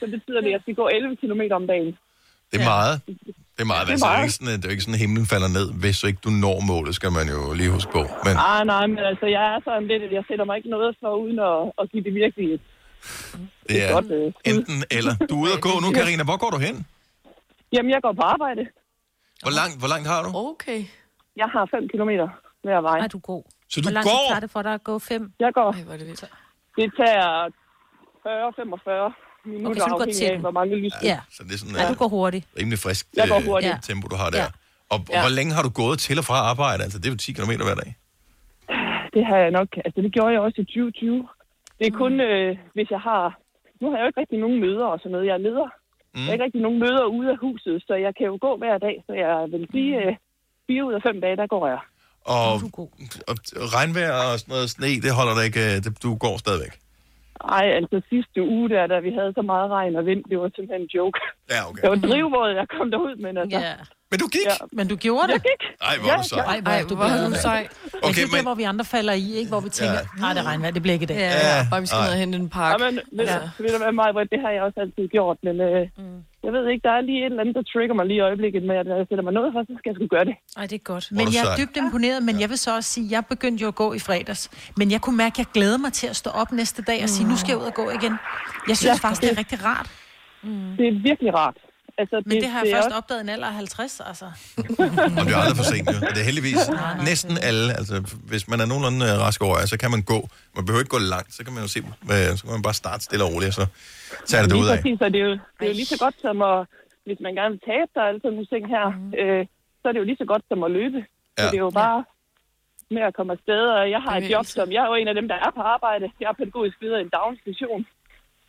Q: så betyder det, at jeg skal gå 11 kilometer om dagen.
A: Det er meget. Det er meget.
Q: Det er
A: Altså, det, er
Q: meget.
A: ikke sådan, at det er ikke sådan, at himlen falder ned. Hvis ikke du når målet, skal man jo lige huske på. Men
Q: Ah, nej, men altså, jeg er sådan lidt, at jeg sætter mig ikke noget for, uden at, at give det virkelig et
A: det er
Q: godt, øh,
A: enten eller. Du er ude at gå nu, Karina. Hvor går du hen?
Q: Jamen, jeg går på arbejde.
A: Hvor langt, hvor langt har du?
C: Okay.
Q: Jeg har 5 kilometer hver vej.
D: Er du god?
A: Så
D: Hvor
A: du
D: lang tid
A: går?
D: tager det for dig at gå fem?
Q: Jeg går.
C: Ej, hvor er det vildt.
Q: Det tager 40-45 minutter,
D: Okay, så du går
Q: afhængig
D: til
Q: af, hvor mange lys.
D: Ja.
A: Så det er sådan
D: Ja, du går hurtigt.
A: rimelig frisk
Q: Jeg går
A: øh,
Q: hurtigt.
A: tempo, du har der.
Q: Ja.
A: Og, og
Q: Ja.
A: hvor længe har du gået til og fra arbejde? Altså, det er jo 10 km hver dag.
Q: Det har jeg nok. Altså, det gjorde jeg også i 2020. Det er kun, øh, hvis jeg har... Nu har jeg jo ikke rigtig nogen møder og sådan noget. Jeg er leder. Mm. Jeg har ikke rigtig nogen møder ude af huset, så jeg kan jo gå hver dag. Så jeg vil sige, øh, fire ud af fem dage, der går jeg.
A: Og, og regnvejr og sådan noget sne, det holder dig ikke. øh, Det, du går stadigvæk.
Q: Ej, altså sidste uge der, da vi havde så meget regn og vind, det var simpelthen en joke.
A: Ja, okay.
Q: Det var drivvåd, jeg kom derud, men altså...
B: Ja.
A: Men du gik?
Q: Ja.
B: Men du gjorde det?
Q: Jeg gik.
A: Ej, hvor er du sej.
B: Ej, hvor er du
C: hvor er du
B: bedre.
C: sej.
B: Okay,
A: Okay,
B: det er
A: men-
B: der, hvor vi andre falder i, ikke? Hvor vi tænker, nej, det regner, det bliver ikke i dag.
C: Ja, og vi skal ned og hente en pakke.
Q: Ja, men ved, ja. ved du hvad, Maja, det har jeg også altid gjort, men øh, mm. jeg ved ikke, der er lige et eller andet, der trigger mig lige i øjeblikket at når jeg sætter mig noget for, så skal jeg sgu gøre det.
B: Ej, det er godt.
A: Er
B: Men jeg er dybt imponeret, men jeg vil så også sige, jeg begyndte jo at gå i fredags. Men jeg kunne mærke, at jeg glæder mig til at stå op næste dag og sige, nu skal jeg ud og gå igen. Jeg synes
Q: Ja,
B: faktisk, det er
Q: det-
B: rigtig rart.
Q: Det er virkelig rart. Altså,
B: Men det har jeg
Q: er
B: først
Q: også-
B: opdaget i en alder af 50, altså.
A: Og det er aldrig for sent, jo. Det er heldigvis næsten alle. Altså, hvis man er nogenlunde øh, rask over, så kan man gå. Man behøver ikke gå langt. Så kan man jo se, hvad, så kan man bare starte stille og roligt, og så tager det ud af.
Q: præcis, og det er, jo, det er jo lige så godt som at, hvis man gerne vil tabe sig sådan nogle ting her, øh, så er det jo lige så godt som at løbe. Ja. Så det er jo bare med at komme afsted, og jeg har et job, som jeg er jo en af dem, der er på arbejde. Jeg er pædagogisk leder i en daginstitution.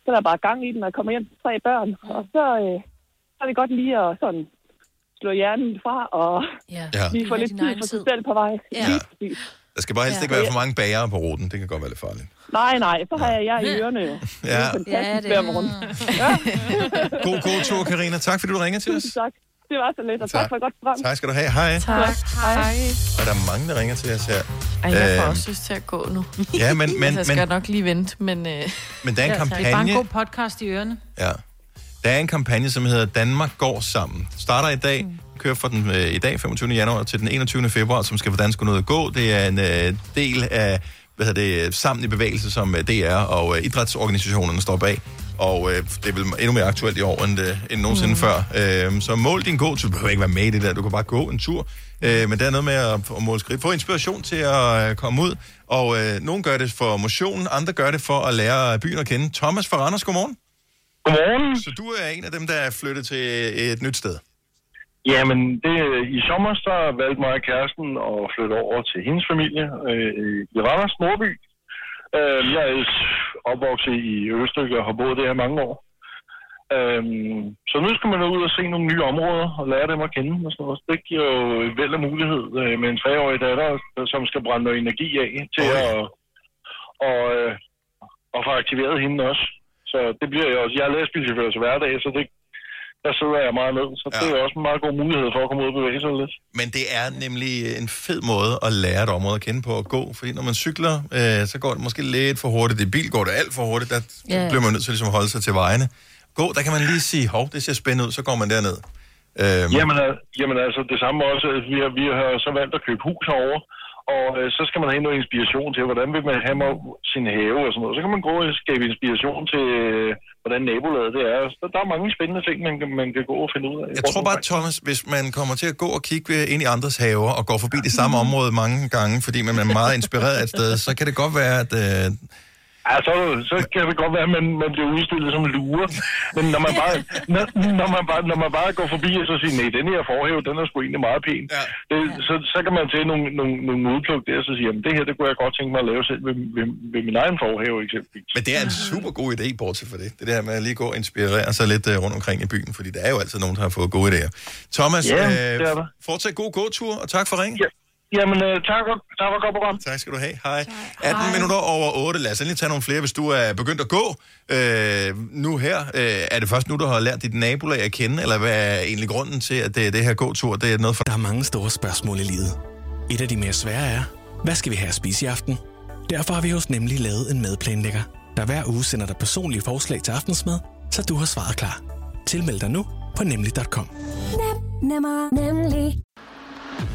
Q: Så er der bare gang i den, og jeg kommer hjem til tre børn, og så, øh, så er det godt lige at sådan slå hjernen fra, og
B: ja.
A: Ja.
Q: lige få lidt tid for sig selv på vej.
B: Ja.
Q: Præcis.
A: Der skal bare helst
Q: Ja.
A: ikke være for mange bagere på ruten. Det kan godt være lidt farligt.
Q: Nej, nej, så har jeg jer i ørerne jo. Det
A: Ja.
Q: er fantastisk
D: det-
Q: hver morgen.
A: God, god tur, Karina. Tak, fordi du ringer til os.
Q: Tusind tak. Det var så lidt, og tak,
A: Tak.
Q: for et godt program.
A: Tak skal du have. Hej.
C: Tak. Hej.
A: Og der er mange, der ringer til os her.
C: Ej, jeg får
A: Øhm,
C: også lyst til at gå nu.
A: Ja, men, men,
C: altså, jeg skal
A: men,
C: nok lige vente, men... Øh,
A: men der er en
B: Det er bare en
A: kampagne.
B: god podcast i ørerne.
A: Ja. Der er en kampagne, som hedder Danmark går sammen. Starter i dag, kører fra den øh, i dag, 25. januar, til den 21. februar, som skal dansk ud at gå. Det er en øh, del af hvad hedder det, Sammen i Bevægelse, som øh, DR og øh, idrætsorganisationerne står bag. Og øh, det er vel endnu mere aktuelt i år, end, øh, end nogensinde mm. før. Øh, så mål din gåtur. Du behøver ikke være med i det der. Du kan bare gå en tur. Øh, men der er noget med at, at måle skridt. Få inspiration til at øh, komme ud. Og øh, nogen gør det for motion, andre gør det for at lære byen at kende. Thomas fra Randers, godmorgen.
J: Godmorgen.
A: Så du er en af dem, der er flyttet til et nyt sted?
J: Jamen, det, i sommer så valgte mig og kæresten at flytte over til hendes familie øh, i Randers Nordby. Øh, jeg er opvokset i Østryg og har boet der i mange år. Øh, så nu skal man ud og se nogle nye områder og lære dem at kende. Og sådan noget. Det giver jo væld af mulighed øh, med en treårig datter, som skal brænde noget energi af til
A: Oj.
J: at og, øh, og få aktiveret hende også. Så det bliver jeg også. Jeg er lastbilchauffør til hverdag, så det, der sidder jeg meget ned. Så ja. det er også en meget god mulighed for at komme ud og bevæge sig lidt.
A: Men det er nemlig en fed måde at lære et område at kende på at gå. Fordi når man cykler, øh, så går det måske lidt for hurtigt. I bil går det alt for hurtigt. Der yeah. bliver man nødt til ligesom at holde sig til vejene. Gå, der kan man lige sige, hov, det ser spændende ud, så går man derned. Øhm,
J: Jamen, jamen altså, det samme også. Vi har, vi har så valgt at købe hus herovre, og øh, så skal man have noget inspiration til, hvordan vil man have sin have og sådan noget. Så kan man gå og skabe inspiration til, øh, hvordan nabolaget det er. Så der er mange spændende ting, man kan, man kan gå og finde ud af.
A: Jeg tror bare, Thomas, hvis man kommer til at gå og kigge øh, ind i andres haver og går forbi det samme område mange gange, fordi man er meget inspireret af et sted, så kan det godt være, at... Øh,
J: Ja, så, så kan det godt være, at man, man bliver udstillet som lure. Men når man bare, når, når man bare, når man bare går forbi og så siger, nej, den her forhæve, den er sgu egentlig meget pæn.
A: Ja.
J: Det, så, så kan man tage nogle, nogle, nogle udpluk der, og så sige, jamen det her, det kunne jeg godt tænke mig at lave selv ved, ved, ved min egen forhæve eksempelvis.
A: Men det er en super god idé, bortset for det. Det der med at lige gå og inspirere sig lidt uh, rundt omkring i byen, fordi der er jo altid nogen, der har fået gode idéer. Thomas,
J: Ja,
A: øh, fortsæt god gåtur, og tak for ring.
J: Ja. Jamen, øh, tak, tak for godt program.
A: Tak skal du have. Hej. 18 minutter over 8. Lad os endelig tage nogle flere, hvis du er begyndt at gå. Øh, nu her, øh, er det først nu, du har lært dit nabolag at kende, eller hvad er egentlig grunden til, at det, det her gåtur, det er noget for...
M: Der er mange store spørgsmål i livet. Et af de mere svære er, hvad skal vi have at spise i aften? Derfor har vi hos Nemlig lavet en madplanlægger, der hver uge sender dig personlige forslag til aftensmad, så du har svaret klar. Tilmeld dig nu på nemlig.com.
N: Nem, nemmer, nemlig.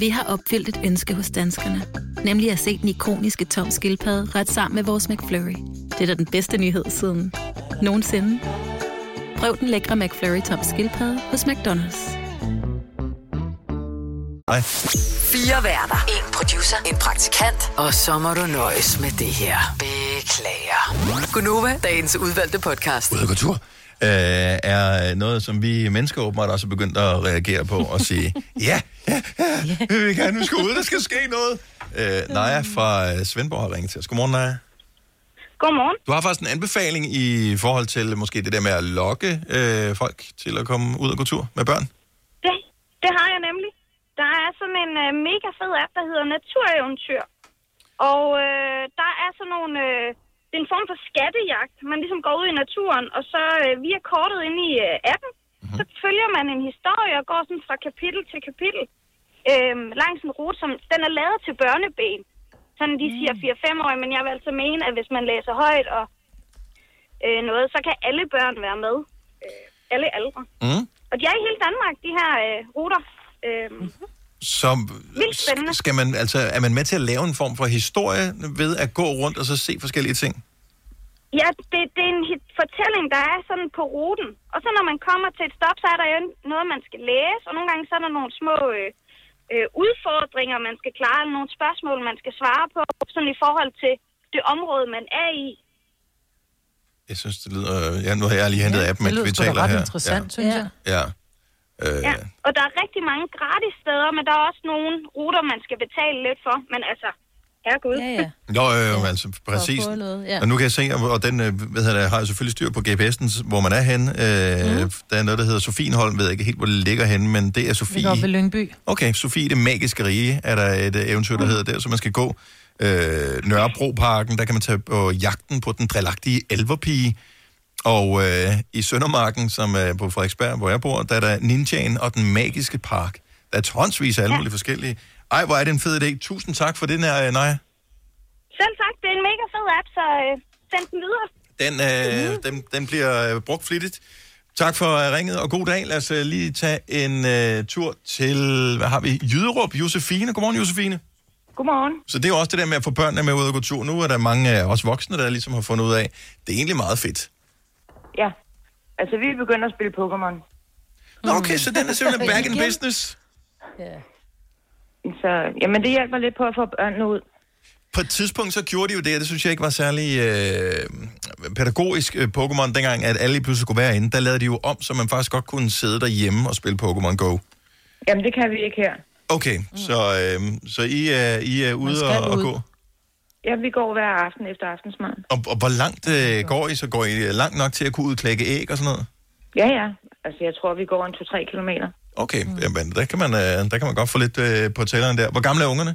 R: Vi har opfyldt et ønske hos danskerne. Nemlig at se den ikoniske tom skildpadde ret sammen med vores McFlurry. Det er da den bedste nyhed siden nogensinde. Prøv den lækre McFlurry tom skildpadde hos McDonald's.
A: Nej.
E: Fire værter. En producer. En praktikant. Og så må du nøjes med det her. Beklager. Gunova, dagens udvalgte podcast.
A: Ud af kultur øh, er noget, som vi mennesker åbenbart også er begyndt at reagere på og sige, ja, ja, ja, vi vil gerne, vi skal ud, der skal ske noget. Øh, Naja fra øh, Svendborg har ringet til os. Godmorgen, Naja.
S: Godmorgen.
A: Du har faktisk en anbefaling i forhold til måske det der med at lokke øh, folk til at komme ud og gå tur med børn.
S: Det, det har jeg nemlig. Der er sådan en øh, mega fed app, der hedder Natureventyr. Og øh, der er sådan nogle... Øh, det er en form for skattejagt. Man ligesom går ud i naturen, og så øh, via kortet inde i øh, appen, mm-hmm. så følger man en historie og går sådan fra kapitel til kapitel øh, langs en rute, som den er lavet til børneben. Sådan de siger 4-5 år, men jeg vil altså mene, at hvis man læser højt og øh, noget, så kan alle børn være med. Øh, alle aldre.
A: Mm.
S: Og de er i hele Danmark, de her øh, ruter. Øh,
A: Så
S: Vildt spændende.
A: skal man, altså, er man med til at lave en form for historie ved at gå rundt og så se forskellige ting?
S: Ja, det, det er en hit- fortælling, der er sådan på ruten. Og så når man kommer til et stop, så er der jo noget, man skal læse. Og nogle gange så er der nogle små øh, øh, udfordringer, man skal klare. Eller nogle spørgsmål, man skal svare på. Sådan i forhold til det område, man er i.
A: Jeg synes, det lyder... Ja, nu har jeg lige hentet ja, appen,
B: Det
A: mens
B: lyder
A: vi
B: sgu da
A: taler
B: ret
A: her.
B: interessant, ja. synes jeg.
A: Ja. Øh,
S: Ja. Og der er rigtig mange gratis steder, men der er også nogle ruter, man skal betale lidt for. Men altså, herregud. Ja, ja.
A: Jo, jo, jo, altså præcis.
S: noget, ja.
A: Og nu kan jeg se, og den øh, hvad hedder det, har jeg selvfølgelig styr på GPS'en, hvor man er henne. Øh, mm. Der er noget, der hedder Sofienholm, ved jeg ikke helt, hvor det ligger henne, men det er Sofie.
B: Ligger oppe ved Lyngby.
A: Okay, Sofie det magiske rige er der et øh, eventyr, der hedder der, så man skal gå. Øh, Nørrebroparken, der kan man tage på jagten på den drillagtige elverpige. Og øh, i Søndermarken, som er på Frederiksberg, hvor jeg bor, der er der Ninjaen og den magiske park. Der er tonsvis af alle mulige forskellige. Ej, hvor er det en fed idé. Tusind tak for den her, Naja.
S: Selv tak, det er en mega fed app, så øh, send den videre.
A: Den, øh, den, den bliver øh, brugt flittigt. Tak for øh, ringet, og god dag. Lad os øh, lige tage en øh, tur til, hvad har vi, Jyderup, Josefine. Godmorgen, Josefine.
T: Godmorgen.
A: Så det er jo også det der med at få børnene med ud og gå tur. Nu er der mange af os voksne, der ligesom har fundet ud af, det er egentlig meget fedt.
T: Ja. Altså, vi er begyndt at spille Pokémon.
A: Nå, okay, så den er simpelthen back in business.
T: Ja. Så, jamen, det hjælper lidt på at få børnene ud.
A: På et tidspunkt så gjorde de jo det, og det synes jeg ikke var særlig øh, pædagogisk øh, Pokémon, dengang at alle lige pludselig skulle være inde. Der lavede de jo om, så man faktisk godt kunne sidde derhjemme og spille Pokémon Go.
T: Jamen, det kan vi ikke her.
A: Okay, mm. så, øh, så I, er, I er ude og, og gå.
T: Ja, vi går hver aften efter aftensmad.
A: Og, og hvor langt øh, går I? Så går I langt nok til at kunne udklække æg og sådan noget?
T: Ja, ja. Altså, jeg tror, vi går en 2-3 kilometer.
A: Okay, mm. jamen, der, kan man, øh, der kan man godt få lidt øh, på tælleren der. Hvor gamle er ungerne?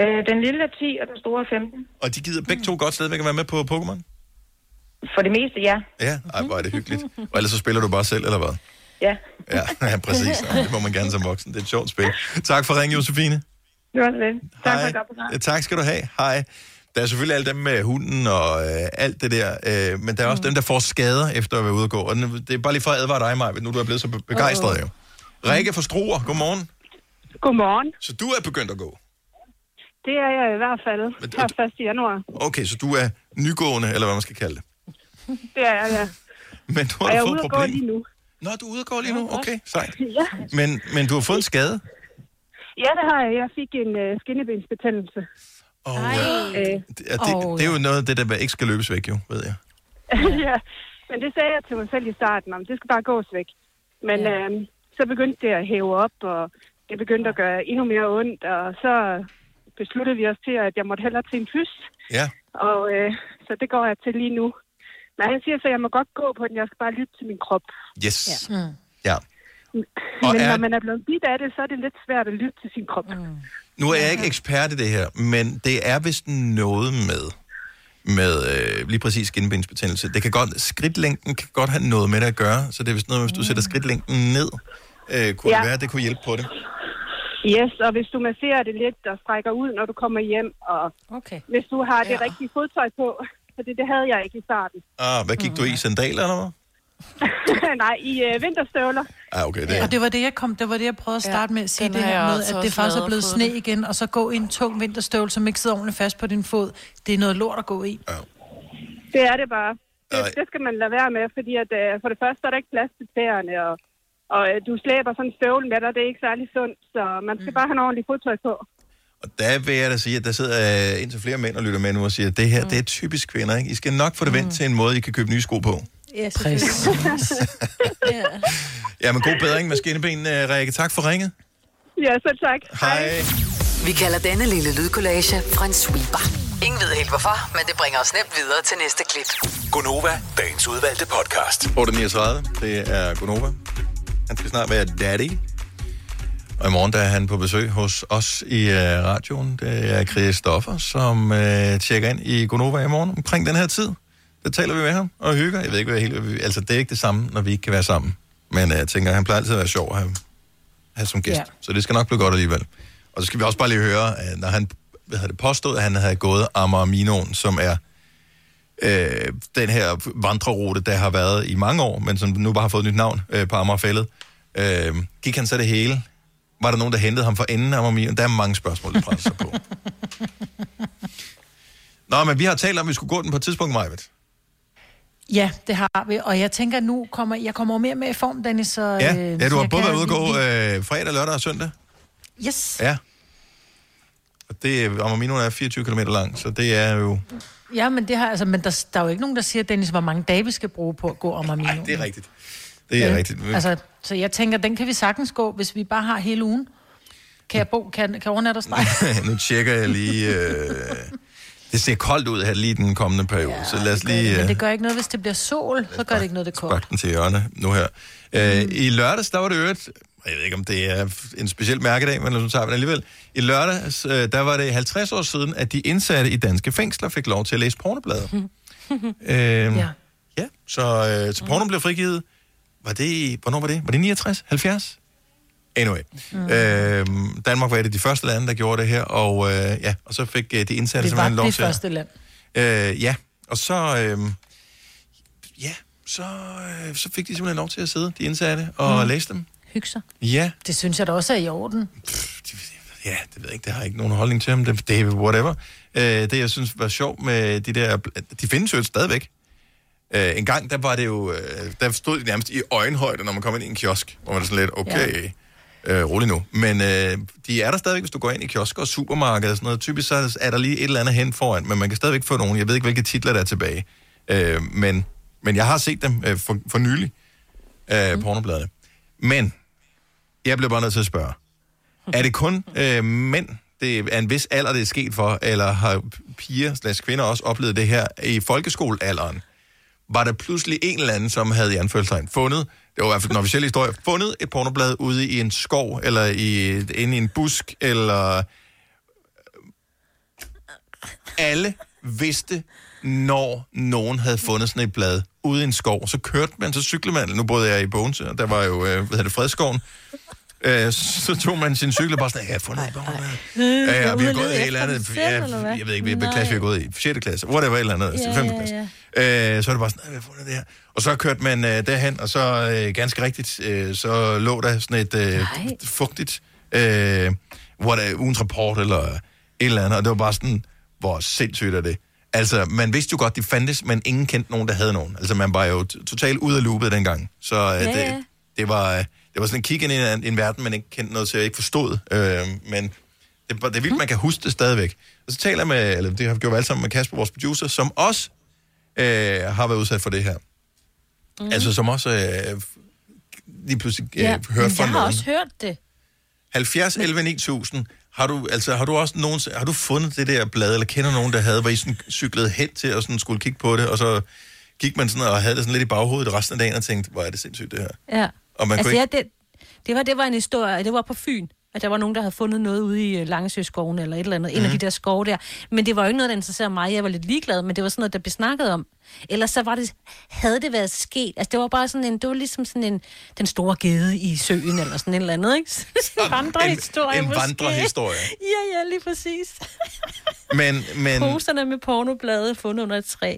T: Øh, den lille er 10, og den store er 15.
A: Og de gider begge to godt stadigvæk at være med på Pokémon?
T: For det meste, ja.
A: Ja, ej, hvor er det hyggeligt. Og ellers så spiller du bare selv, eller hvad?
T: Ja.
A: Ja, ja præcis. Ja, det må man gerne som voksen. Det er et sjovt spil. Tak for ringen, Josefine.
T: Det var det. Tak for
A: Hej.
T: et.
A: Ja, tak skal du have. Hej. Der er selvfølgelig alle dem med hunden og øh, alt det der, øh, men der er også dem, der får skader efter at være ude og gå. Og det er bare lige for at advare dig, Maja, nu du er blevet så be- begejstret jo. Rikke fra Struer, godmorgen.
U: Godmorgen.
A: Så du er begyndt at gå.
U: Det er jeg i hvert fald her 1. januar.
A: Okay, så du er nygående, eller hvad man skal kalde det.
U: Det er jeg, ja.
A: Men du
U: Og
A: har
U: jeg er ude at gå lige nu.
A: Nå, du er ude at gå lige nu? Okay, sejt.
U: Ja.
A: Men, men du har fået en skade.
U: Ja, det har jeg. Jeg fik en uh, skinnebensbetændelse.
A: Og,
U: Øh,
A: Ja, det, det er jo noget af det, der ikke skal løbes væk, jo, ved jeg.
U: ja, men det sagde jeg til mig selv i starten, om det skal bare gås væk. Men ja. øhm, så begyndte det at hæve op, og det begyndte at gøre endnu mere ondt, og så besluttede vi os til, at jeg måtte hellere til en fys.
A: Ja.
U: Og øh, så det går jeg til lige nu. Men han siger så, at jeg må godt gå på den, jeg skal bare lytte til min krop.
A: Yes.
U: Ja.
A: Mm. Ja. Og
U: Men
A: er-
U: når man er blevet bidt af det, så er det lidt svært at lytte til sin krop. Mm.
A: Nu er jeg ikke ekspert i det her, men det er vist noget med, med øh, lige præcis skinbensbetændelse. Det kan godt, skridtlængden kan godt have noget med det at gøre, så det er vist noget med, hvis du sætter skridtlængden ned, øh, kunne ja.
U: Ja.
A: det være, at det kunne hjælpe på det.
U: Yes, og hvis du masserer det lidt og strækker ud, når du kommer hjem, og
B: okay.
U: hvis du har det rigtige fodtøj på, for det, det havde jeg ikke i starten.
A: Ah, hvad gik du i? Sandaler eller hvad?
U: Nej, i øh, vinterstøvler.
A: Ah, okay, det
B: Og det var det, jeg kom, det var det, jeg prøvede at starte med at sige det her med, at det faktisk er blevet
C: og
B: sne igen, og så gå i en tung vinterstøvle, som ikke sidder ordentligt fast på din fod. Det er noget lort at gå i.
U: Det er det bare. Det, det skal man lade være med, fordi at, øh, for det første er der ikke plads til tæerne, og, og øh, du slæber sådan en støvle med dig, det er ikke særlig sundt, så man skal bare have noget ordentligt fodtøj på.
A: Der vil jeg da sige, at der sidder øh, indtil flere mænd og lytter med nu og siger, at det her, mm. det er typisk kvinder, ikke? I skal nok få det vendt til en måde, I kan købe nye sko på.
B: Ja,
A: Præcis. Ja, men god bedring med skinneben, Rikke. Tak for ringet.
U: Ja, selv tak.
A: Hej.
E: Vi kalder denne lille lydkollage en sweeper. Ingen ved helt hvorfor, men det bringer os nemt videre til næste klip.
I: Gonova, dagens udvalgte podcast.
A: 8.39, det er Gunova. Han skal snart være daddy. Og i morgen der er han på besøg hos os i uh, radioen. Det er Christoffer, som uh, tjekker ind i Gunova i morgen omkring den her tid. Der taler vi med ham og hygger. Jeg ved ikke, hvad helt... Altså, det er ikke det samme, når vi ikke kan være sammen. Men uh, jeg tænker, han plejer altid at være sjov at have, have som gæst.
B: Ja.
A: Så det skal nok blive godt alligevel. Og så skal vi også bare lige høre, at når han hvad hedder det, påstod, at han havde gået Amager som er øh, den her vandrerute, der har været i mange år, men som nu bare har fået et nyt navn øh, på Amagerfællet. Øh, gik han så det hele? Var der nogen, der hentede ham for enden af Amager? Der er mange spørgsmål, der presser sig på. Nå, men vi har talt om, at vi skulle gå den på et tidspunkt, Majvet.
B: Ja, det har vi. Og jeg tænker, nu kommer jeg kommer mere med i form, Dennis. Så,
A: Ja,
B: øh,
A: ja du har både været ude gå øh, fredag, lørdag og søndag.
B: Yes.
A: Ja. Og det, Amager er 24 km lang, så det er jo...
B: Ja, men, det har, altså, men der, der er jo ikke nogen, der siger, Dennis, hvor mange dage vi skal bruge på at gå om Amino.
A: Nej, det er rigtigt. Det er
B: Ja.
A: rigtigt.
B: Altså, så jeg tænker, den kan vi sagtens gå, hvis vi bare har hele ugen. Kan jeg bo, kan, kan overnatte dig?
A: nu tjekker jeg lige... Øh... Det ser koldt ud her lige den kommende periode, ja, så lad os lige...
B: Men
A: Øh...
B: det gør ikke noget, hvis det bliver sol, så gør det ikke noget, det er koldt.
A: Den til hjørne nu her. Øh, I lørdags, der var det øvrigt, jeg ved ikke, om det er en speciel mærkedag, men så tager vi det alligevel. I lørdags, øh, der var det 50 år siden, at de indsatte i danske fængsler fik lov til at læse pornoblader. øh, ja. Ja, så, øh, så porno blev frigivet. Var det, hvornår var det? Var det 69? 70? Anyway. Mm. Øh, Danmark var et af de første lande, der gjorde det her, og, øh, ja, og så fik øh, de indsatte
B: Det var
A: simpelthen lov
B: det
A: til at-
B: første land.
A: Øh, ja, og så, øh, ja, så, øh, så fik de simpelthen lov til at sidde, de indsatte, og
B: Mm.
A: læse dem.
B: Hygge sig.
A: Ja,
B: Det synes jeg da også er i orden.
A: ja, det ved jeg ikke, det har jeg ikke nogen holdning til, om det, det er whatever. Øh, det, jeg synes var sjovt med de der, de findes jo stadigvæk. Øh, en gang, der var det jo, øh, der stod de nærmest i øjenhøjde, når man kom ind i en kiosk, hvor man er sådan lidt, okay, ja. Øh, rolig nu. Men øh, de er der stadigvæk, hvis du går ind i kiosker og supermarkeder og sådan noget. Typisk så er der lige et eller andet hen foran, men man kan stadigvæk få nogen. Jeg ved ikke, hvilke titler der er tilbage. Øh, men, men jeg har set dem øh, for, for nylig, øh, mm. pornobladene. Men, jeg bliver bare nødt til at spørge. Er det kun øh, mænd, det er en vis alder, det er sket for, eller har piger slags kvinder også oplevet det her i folkeskolealderen? Var der pludselig en eller anden, som havde i anførselstegn fundet, det var i hvert fald den officielle historie, fundet et pornoblad ude i en skov, eller i, inde i en busk, eller... Alle vidste, når nogen havde fundet sådan et blad ude i en skov. Så kørte man, så cyklede man, nu boede jeg i Bogense, og der var jo, øh, hvad hedder det, Fredskoven, Øh, så tog man sin cykel og bare sådan, jeg har fundet et barn. Ja, vi har gået i et eller andet, ja, jeg ved ikke, hvilken klasse vi har gået i, 6. klasse, whatever, et eller andet,
D: Ja,
A: 5.
D: ja,
A: klasse.
D: ja.
A: Øh, så er det bare sådan, jeg har fundet det her. Og så kørte man øh, derhen, og så øh, ganske rigtigt, øh, så lå der sådan et øh, fugtigt, øh, what er, ugens rapport eller et eller andet, og det var bare sådan, hvor sindssygt er det. Altså, man vidste jo godt, de fandtes, men ingen kendte nogen, der havde nogen. Altså, man var jo totalt ude af loopet dengang. Så øh,
D: Ja,
A: det,
D: ja.
A: det var... Øh, det var sådan en kig ind i en, en verden, man ikke kendte noget til, og ikke forstod. Øh, men det, det er vildt, man kan huske det stadigvæk. Og så taler jeg med, eller det har vi gjort alle sammen med Kasper, vores producer, som også øh, har været udsat for det her. Mm. Altså, som også øh, lige pludselig øh,
D: Ja,
A: hørt fra
D: jeg har
A: nogen.
D: også hørt det.
A: 70, 11, 9000. Har du, altså, har du også nogen, har du fundet det der blad, eller kender nogen, der havde, hvor I sådan cyklede hen til og sådan skulle kigge på det, og så gik man sådan og havde det sådan lidt i baghovedet resten af dagen og tænkte, hvor er det sindssygt det her.
D: Ja.
A: Og man
D: altså,
A: kunne
D: ja, det, det, var, det var en historie, det var på Fyn, at der var nogen, der havde fundet noget ude i øh, Langesøskoven eller et eller andet, mm. en af de der skove der. Men det var jo ikke noget, der interesserede mig. Jeg var lidt ligeglad, men det var sådan noget, der blev snakket om. Ellers så var det, havde det været sket. Altså, det var bare sådan en, det var ligesom sådan en, den store gede i søen, eller sådan et eller andet, ikke? en vandrehistorie
A: en
D: måske.
A: vandrehistorie.
D: Ja, ja, lige præcis.
A: Men, men,
D: Poserne med pornoblade fundet under et træ.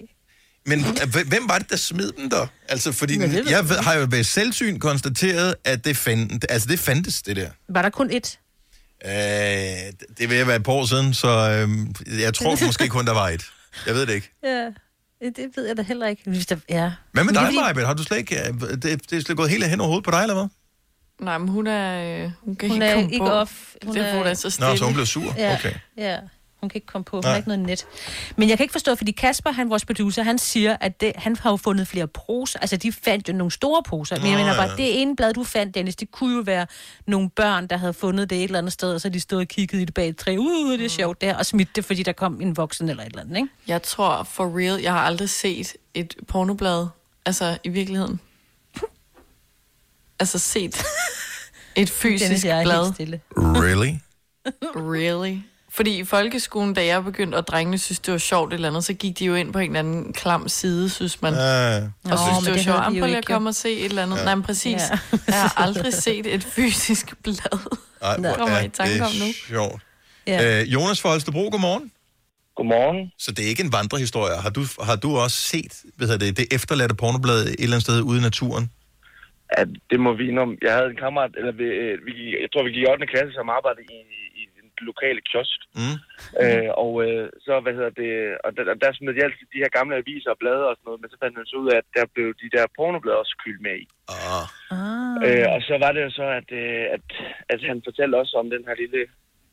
A: Men hvem- var det, der smed dem der? Altså, fordi
D: Ja, det
A: jeg ved, har jo ved selvsyn konstateret, at det, fand, altså, det fandtes, det der.
D: Var der kun et?
A: Øh, det vil være et par år siden, så øh, jeg tror måske kun, der var et. Jeg ved det ikke.
D: Ja, det ved jeg da heller ikke. Hvis der, ja.
A: Hvad med
D: Men det
A: dig, Majbet? Har du slet ikke... øh, Det, det er slet gået helt hen over hovedet på dig, eller hvad?
C: Nej, men hun er... Øh, hun kan
D: Hun
C: ikke
D: er
C: komme
D: ikke
C: på.
D: off. Hun
C: det er,
D: er-
C: hun er så stille.
A: Nå, så hun blev sur.
D: Ja,
A: Okay.
D: ja. Hun kan ikke komme på. Hun
A: Nej.
D: har ikke noget net. Men jeg kan ikke forstå, fordi Kasper, han vores producer, han siger, at det, han har jo fundet flere poser. Altså, de fandt jo nogle store poser. Men jeg mener bare, det ene blad, du fandt, Dennis, det kunne jo være nogle børn, der havde fundet det et eller andet sted, og så de stod og kiggede i det bag et træ. Uh, det er sjovt der. Og smidt det, fordi der kom en voksen eller et eller andet, ikke?
C: Jeg tror for real, jeg har aldrig set et pornoblad, altså i virkeligheden. Altså set et fysisk
D: Dennis, jeg er
C: blad.
D: helt stille.
A: Really?
C: Really? Fordi i folkeskolen, da jeg begyndte, og drengene synes, det var sjovt eller andet, så gik de jo ind på en eller anden klam side, synes man.
A: Ja.
C: Og
D: Nå,
C: synes, det
D: men
C: var
D: det
C: sjovt. Jamen, prøv lige at
D: ikke, jo.
C: komme og se et eller andet.
A: Ja.
C: Ja. Nej, men præcis.
D: Ja.
C: Ja. Jeg har aldrig set et fysisk blad.
A: Ej,
C: Det
A: hvor
C: kommer
A: er
C: i tanke om nu.
A: det sjovt.
D: Ja.
A: Øh, Jonas fra Holstebro, godmorgen.
K: Godmorgen.
A: Så det er ikke en vandrehistorie. Har du, har du også set hvad det, det efterladte pornoblad et eller andet sted ude i naturen?
K: Ja, det må vi indom. Jeg havde en kammerat, eller vi, øh, vi, jeg tror, vi gik i 8. klasse, som arbejdede i, lokale kiosk.
A: Mm.
K: Øh, og øh, så, hvad hedder det, og der, der smed de altid de her gamle aviser og blade og sådan noget, men så fandt man så ud af, at der blev de der pornoblade også kyldt med i.
A: Ah.
D: Ah.
K: Øh, og så var det jo så, at, øh, at, at han fortalte også om den her lille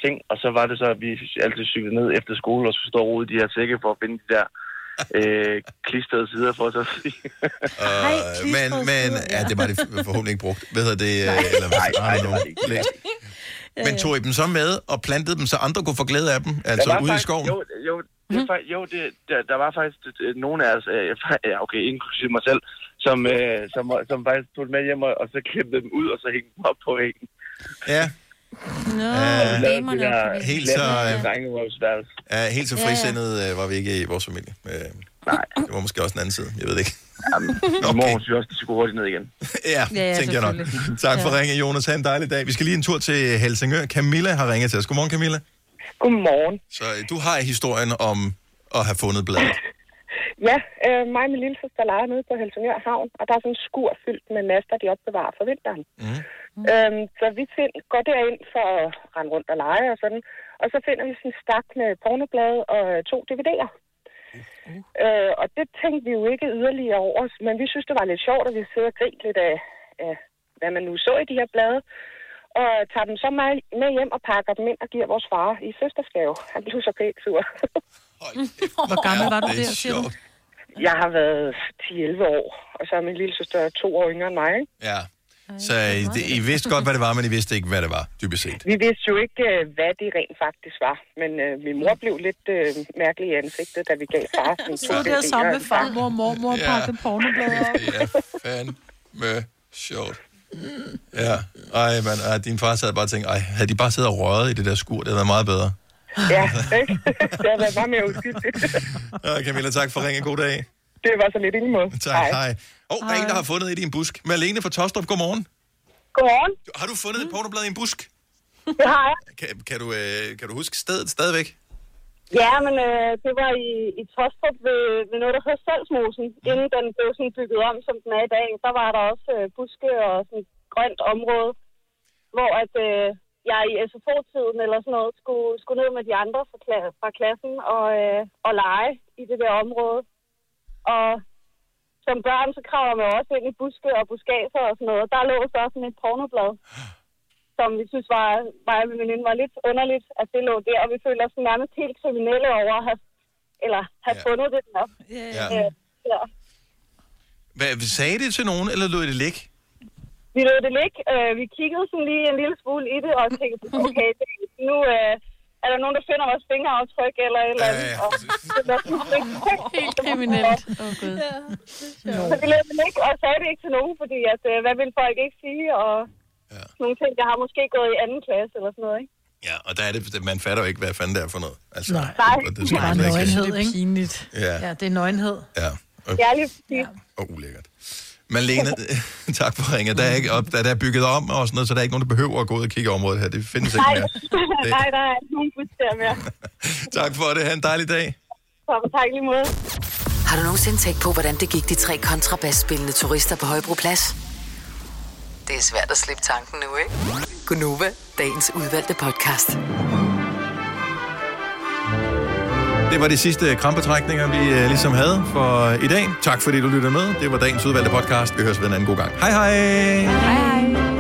K: ting, og så var det så, at vi altid cyklede ned efter skole og skulle stå og rode i de her sække for at finde de der øh, klistrede sider for os at sige.
A: Uh, men, men ja, det var det forhåbentlig ikke brugt. Hvad hedder det?
K: Nej.
A: øh, eller,
K: Nej, nej, det var
A: det ikke. Læst. Men tog I dem så med og plantede dem, så andre kunne få glæde af dem? Altså
K: Der var
A: ude i
K: faktisk-
A: skoven?
K: Jo, jo, det, mm. jo det, der, der var faktisk øh, nogle af os, øh, ja, okay, inklusive mig selv, som, øh, som, som faktisk tog dem med hjem og, og så klippede dem ud, og så hængte dem op på væggen.
A: Ja.
D: Nå,
A: Øh,
D: damerne
K: der
D: på væggen.
A: Helt så, øh. Ja, helt så
D: Ja, ja.
A: frisindet øh, var vi ikke i vores familie. Øh,
K: Nej.
A: Det var måske også en anden side, jeg ved det ikke.
K: Jamen, okay. mor, hun synes også, de skulle hurtigt ned igen.
A: Ja,
D: Ja, ja,
A: tænker jeg nok. Tak for
D: Ja.
A: ringe, Jonas. Ha' en dejlig dag. Vi skal lige en tur til Helsingør. Camilla har ringet til os. Godmorgen, Camilla.
V: Godmorgen.
A: Så øh, du har historien om at have fundet bladet.
V: Ja, øh, mig og min lille søster leger nede på Helsingør Havn, og der er sådan en skur fyldt med master, de opbevarer for vinteren.
A: Mm.
V: Øhm, så vi find, går derind for at rende rundt og lege og sådan, og så finder vi sådan en stak med pornoblade og øh, to DVD'er. Øh, og det tænkte vi jo ikke yderligere over, men vi synes, det var lidt sjovt, at vi sidder og griner lidt af, af, hvad man nu så i de her blade. Og tager dem så med, med hjem og pakker dem ind og giver vores far i søstersgave. Han blev så pænt sur.
B: Hvor gammel var du
A: det er
B: der, siger du?
V: Jeg har været 10-11 år, og så er min lille søster to år yngre end mig. Ikke?
A: Ja. Så I, det, I vidste godt, hvad det var, men I vidste ikke, hvad det var, dybest set.
V: Vi vidste jo ikke, øh, hvad det rent faktisk var, men øh, min mor blev lidt øh, mærkelig i ansigtet, da vi gav far sin
B: Så der sammen med farmor og mormor
A: Ja.
B: pakkede pornoblader op.
A: Det er fandme sjovt. Ja, ej, men ej, din far sad bare og tænkte, ej, havde de bare siddet og røget i det der skur, det havde været meget bedre.
V: Ja, ikke? det har været meget mere uskyldigt.
A: Ja, Camilla, tak for ringen. God dag.
V: det var så lidt i måde.
A: Tak, hej. Åh, oh, der er en, der har fundet et i en busk. Malene fra Tostrup, godmorgen.
V: Godmorgen.
A: Har du fundet et pornoblad i en busk?
V: Det har jeg.
A: Kan, kan, du, øh, kan du huske stedet stadigvæk?
V: Ja, men øh, det var i, i Tostrup ved, ved noget, der hedder Salsmosen. Inden den blev sådan bygget om, som den er i dag, der var der også øh, buske og sådan et grønt område, hvor at, øh, jeg i SFO-tiden eller sådan noget skulle, skulle ned med de andre fra, kla- fra klassen og, øh, og lege i det der område. Og som børn, så kravler man også ind i buske og buskager og sådan noget. Der lå så sådan et pornoblad, som vi synes var, mig og min veninde var lidt underligt, at det lå der. Og vi følte os nærmest helt kriminelle over at have, eller have yeah. fundet det der.
A: Ja.
V: Øh, ja.
A: Hvad, sagde det til nogen, eller lå det ligge?
V: Vi lod det ligge. Øh, vi kiggede sådan lige en lille smule i det, og tænkte, okay, det, nu øh, er der nogen, der finder vores fingeraftryk eller et eller andet. Og, det var sådan,
C: Helt kriminelt. Åh, Gud.
V: Så vi lavede det ikke, og sagde det ikke til nogen, fordi at, øh, hvad vil folk ikke sige, og ja. nogle ting, jeg har måske gået i anden klasse eller sådan noget, ikke?
A: Ja, og der er det, man fatter jo ikke, hvad fanden det er for noget. Altså,
B: Nej.
A: Og
B: Det
A: skal
B: er bare
A: slet ikke-
B: nøgenhed, ikke?
C: Pinligt.
A: Ja,
B: Ja, det er nøgenhed.
A: ja. Og,
V: Ja, lige præcis.
A: og ulækkert. Malene, tak for ringet. Der er, ikke, op, der, der er bygget om og sådan noget, så der er ikke nogen, der behøver at gå ud og kigge området her. Det findes ikke
V: Nej,
A: mere. Det-
V: nej, der er ikke nogen der mere.
A: Tak for det. Ha' en dejlig dag.
V: Så tak lige måde.
E: Har du nogensinde tænkt på, hvordan det gik de tre kontrabasspillende turister på Højbroplads? Det er svært at slippe tanken nu, ikke? Gunova, dagens udvalgte podcast.
A: Det var de sidste krampetrækninger, vi øh, ligesom havde for øh, i dag. Tak fordi du lyttede med. Det var dagens udvalgte podcast. Vi høres ved en anden god gang. Hej hej!
D: Hej, hej.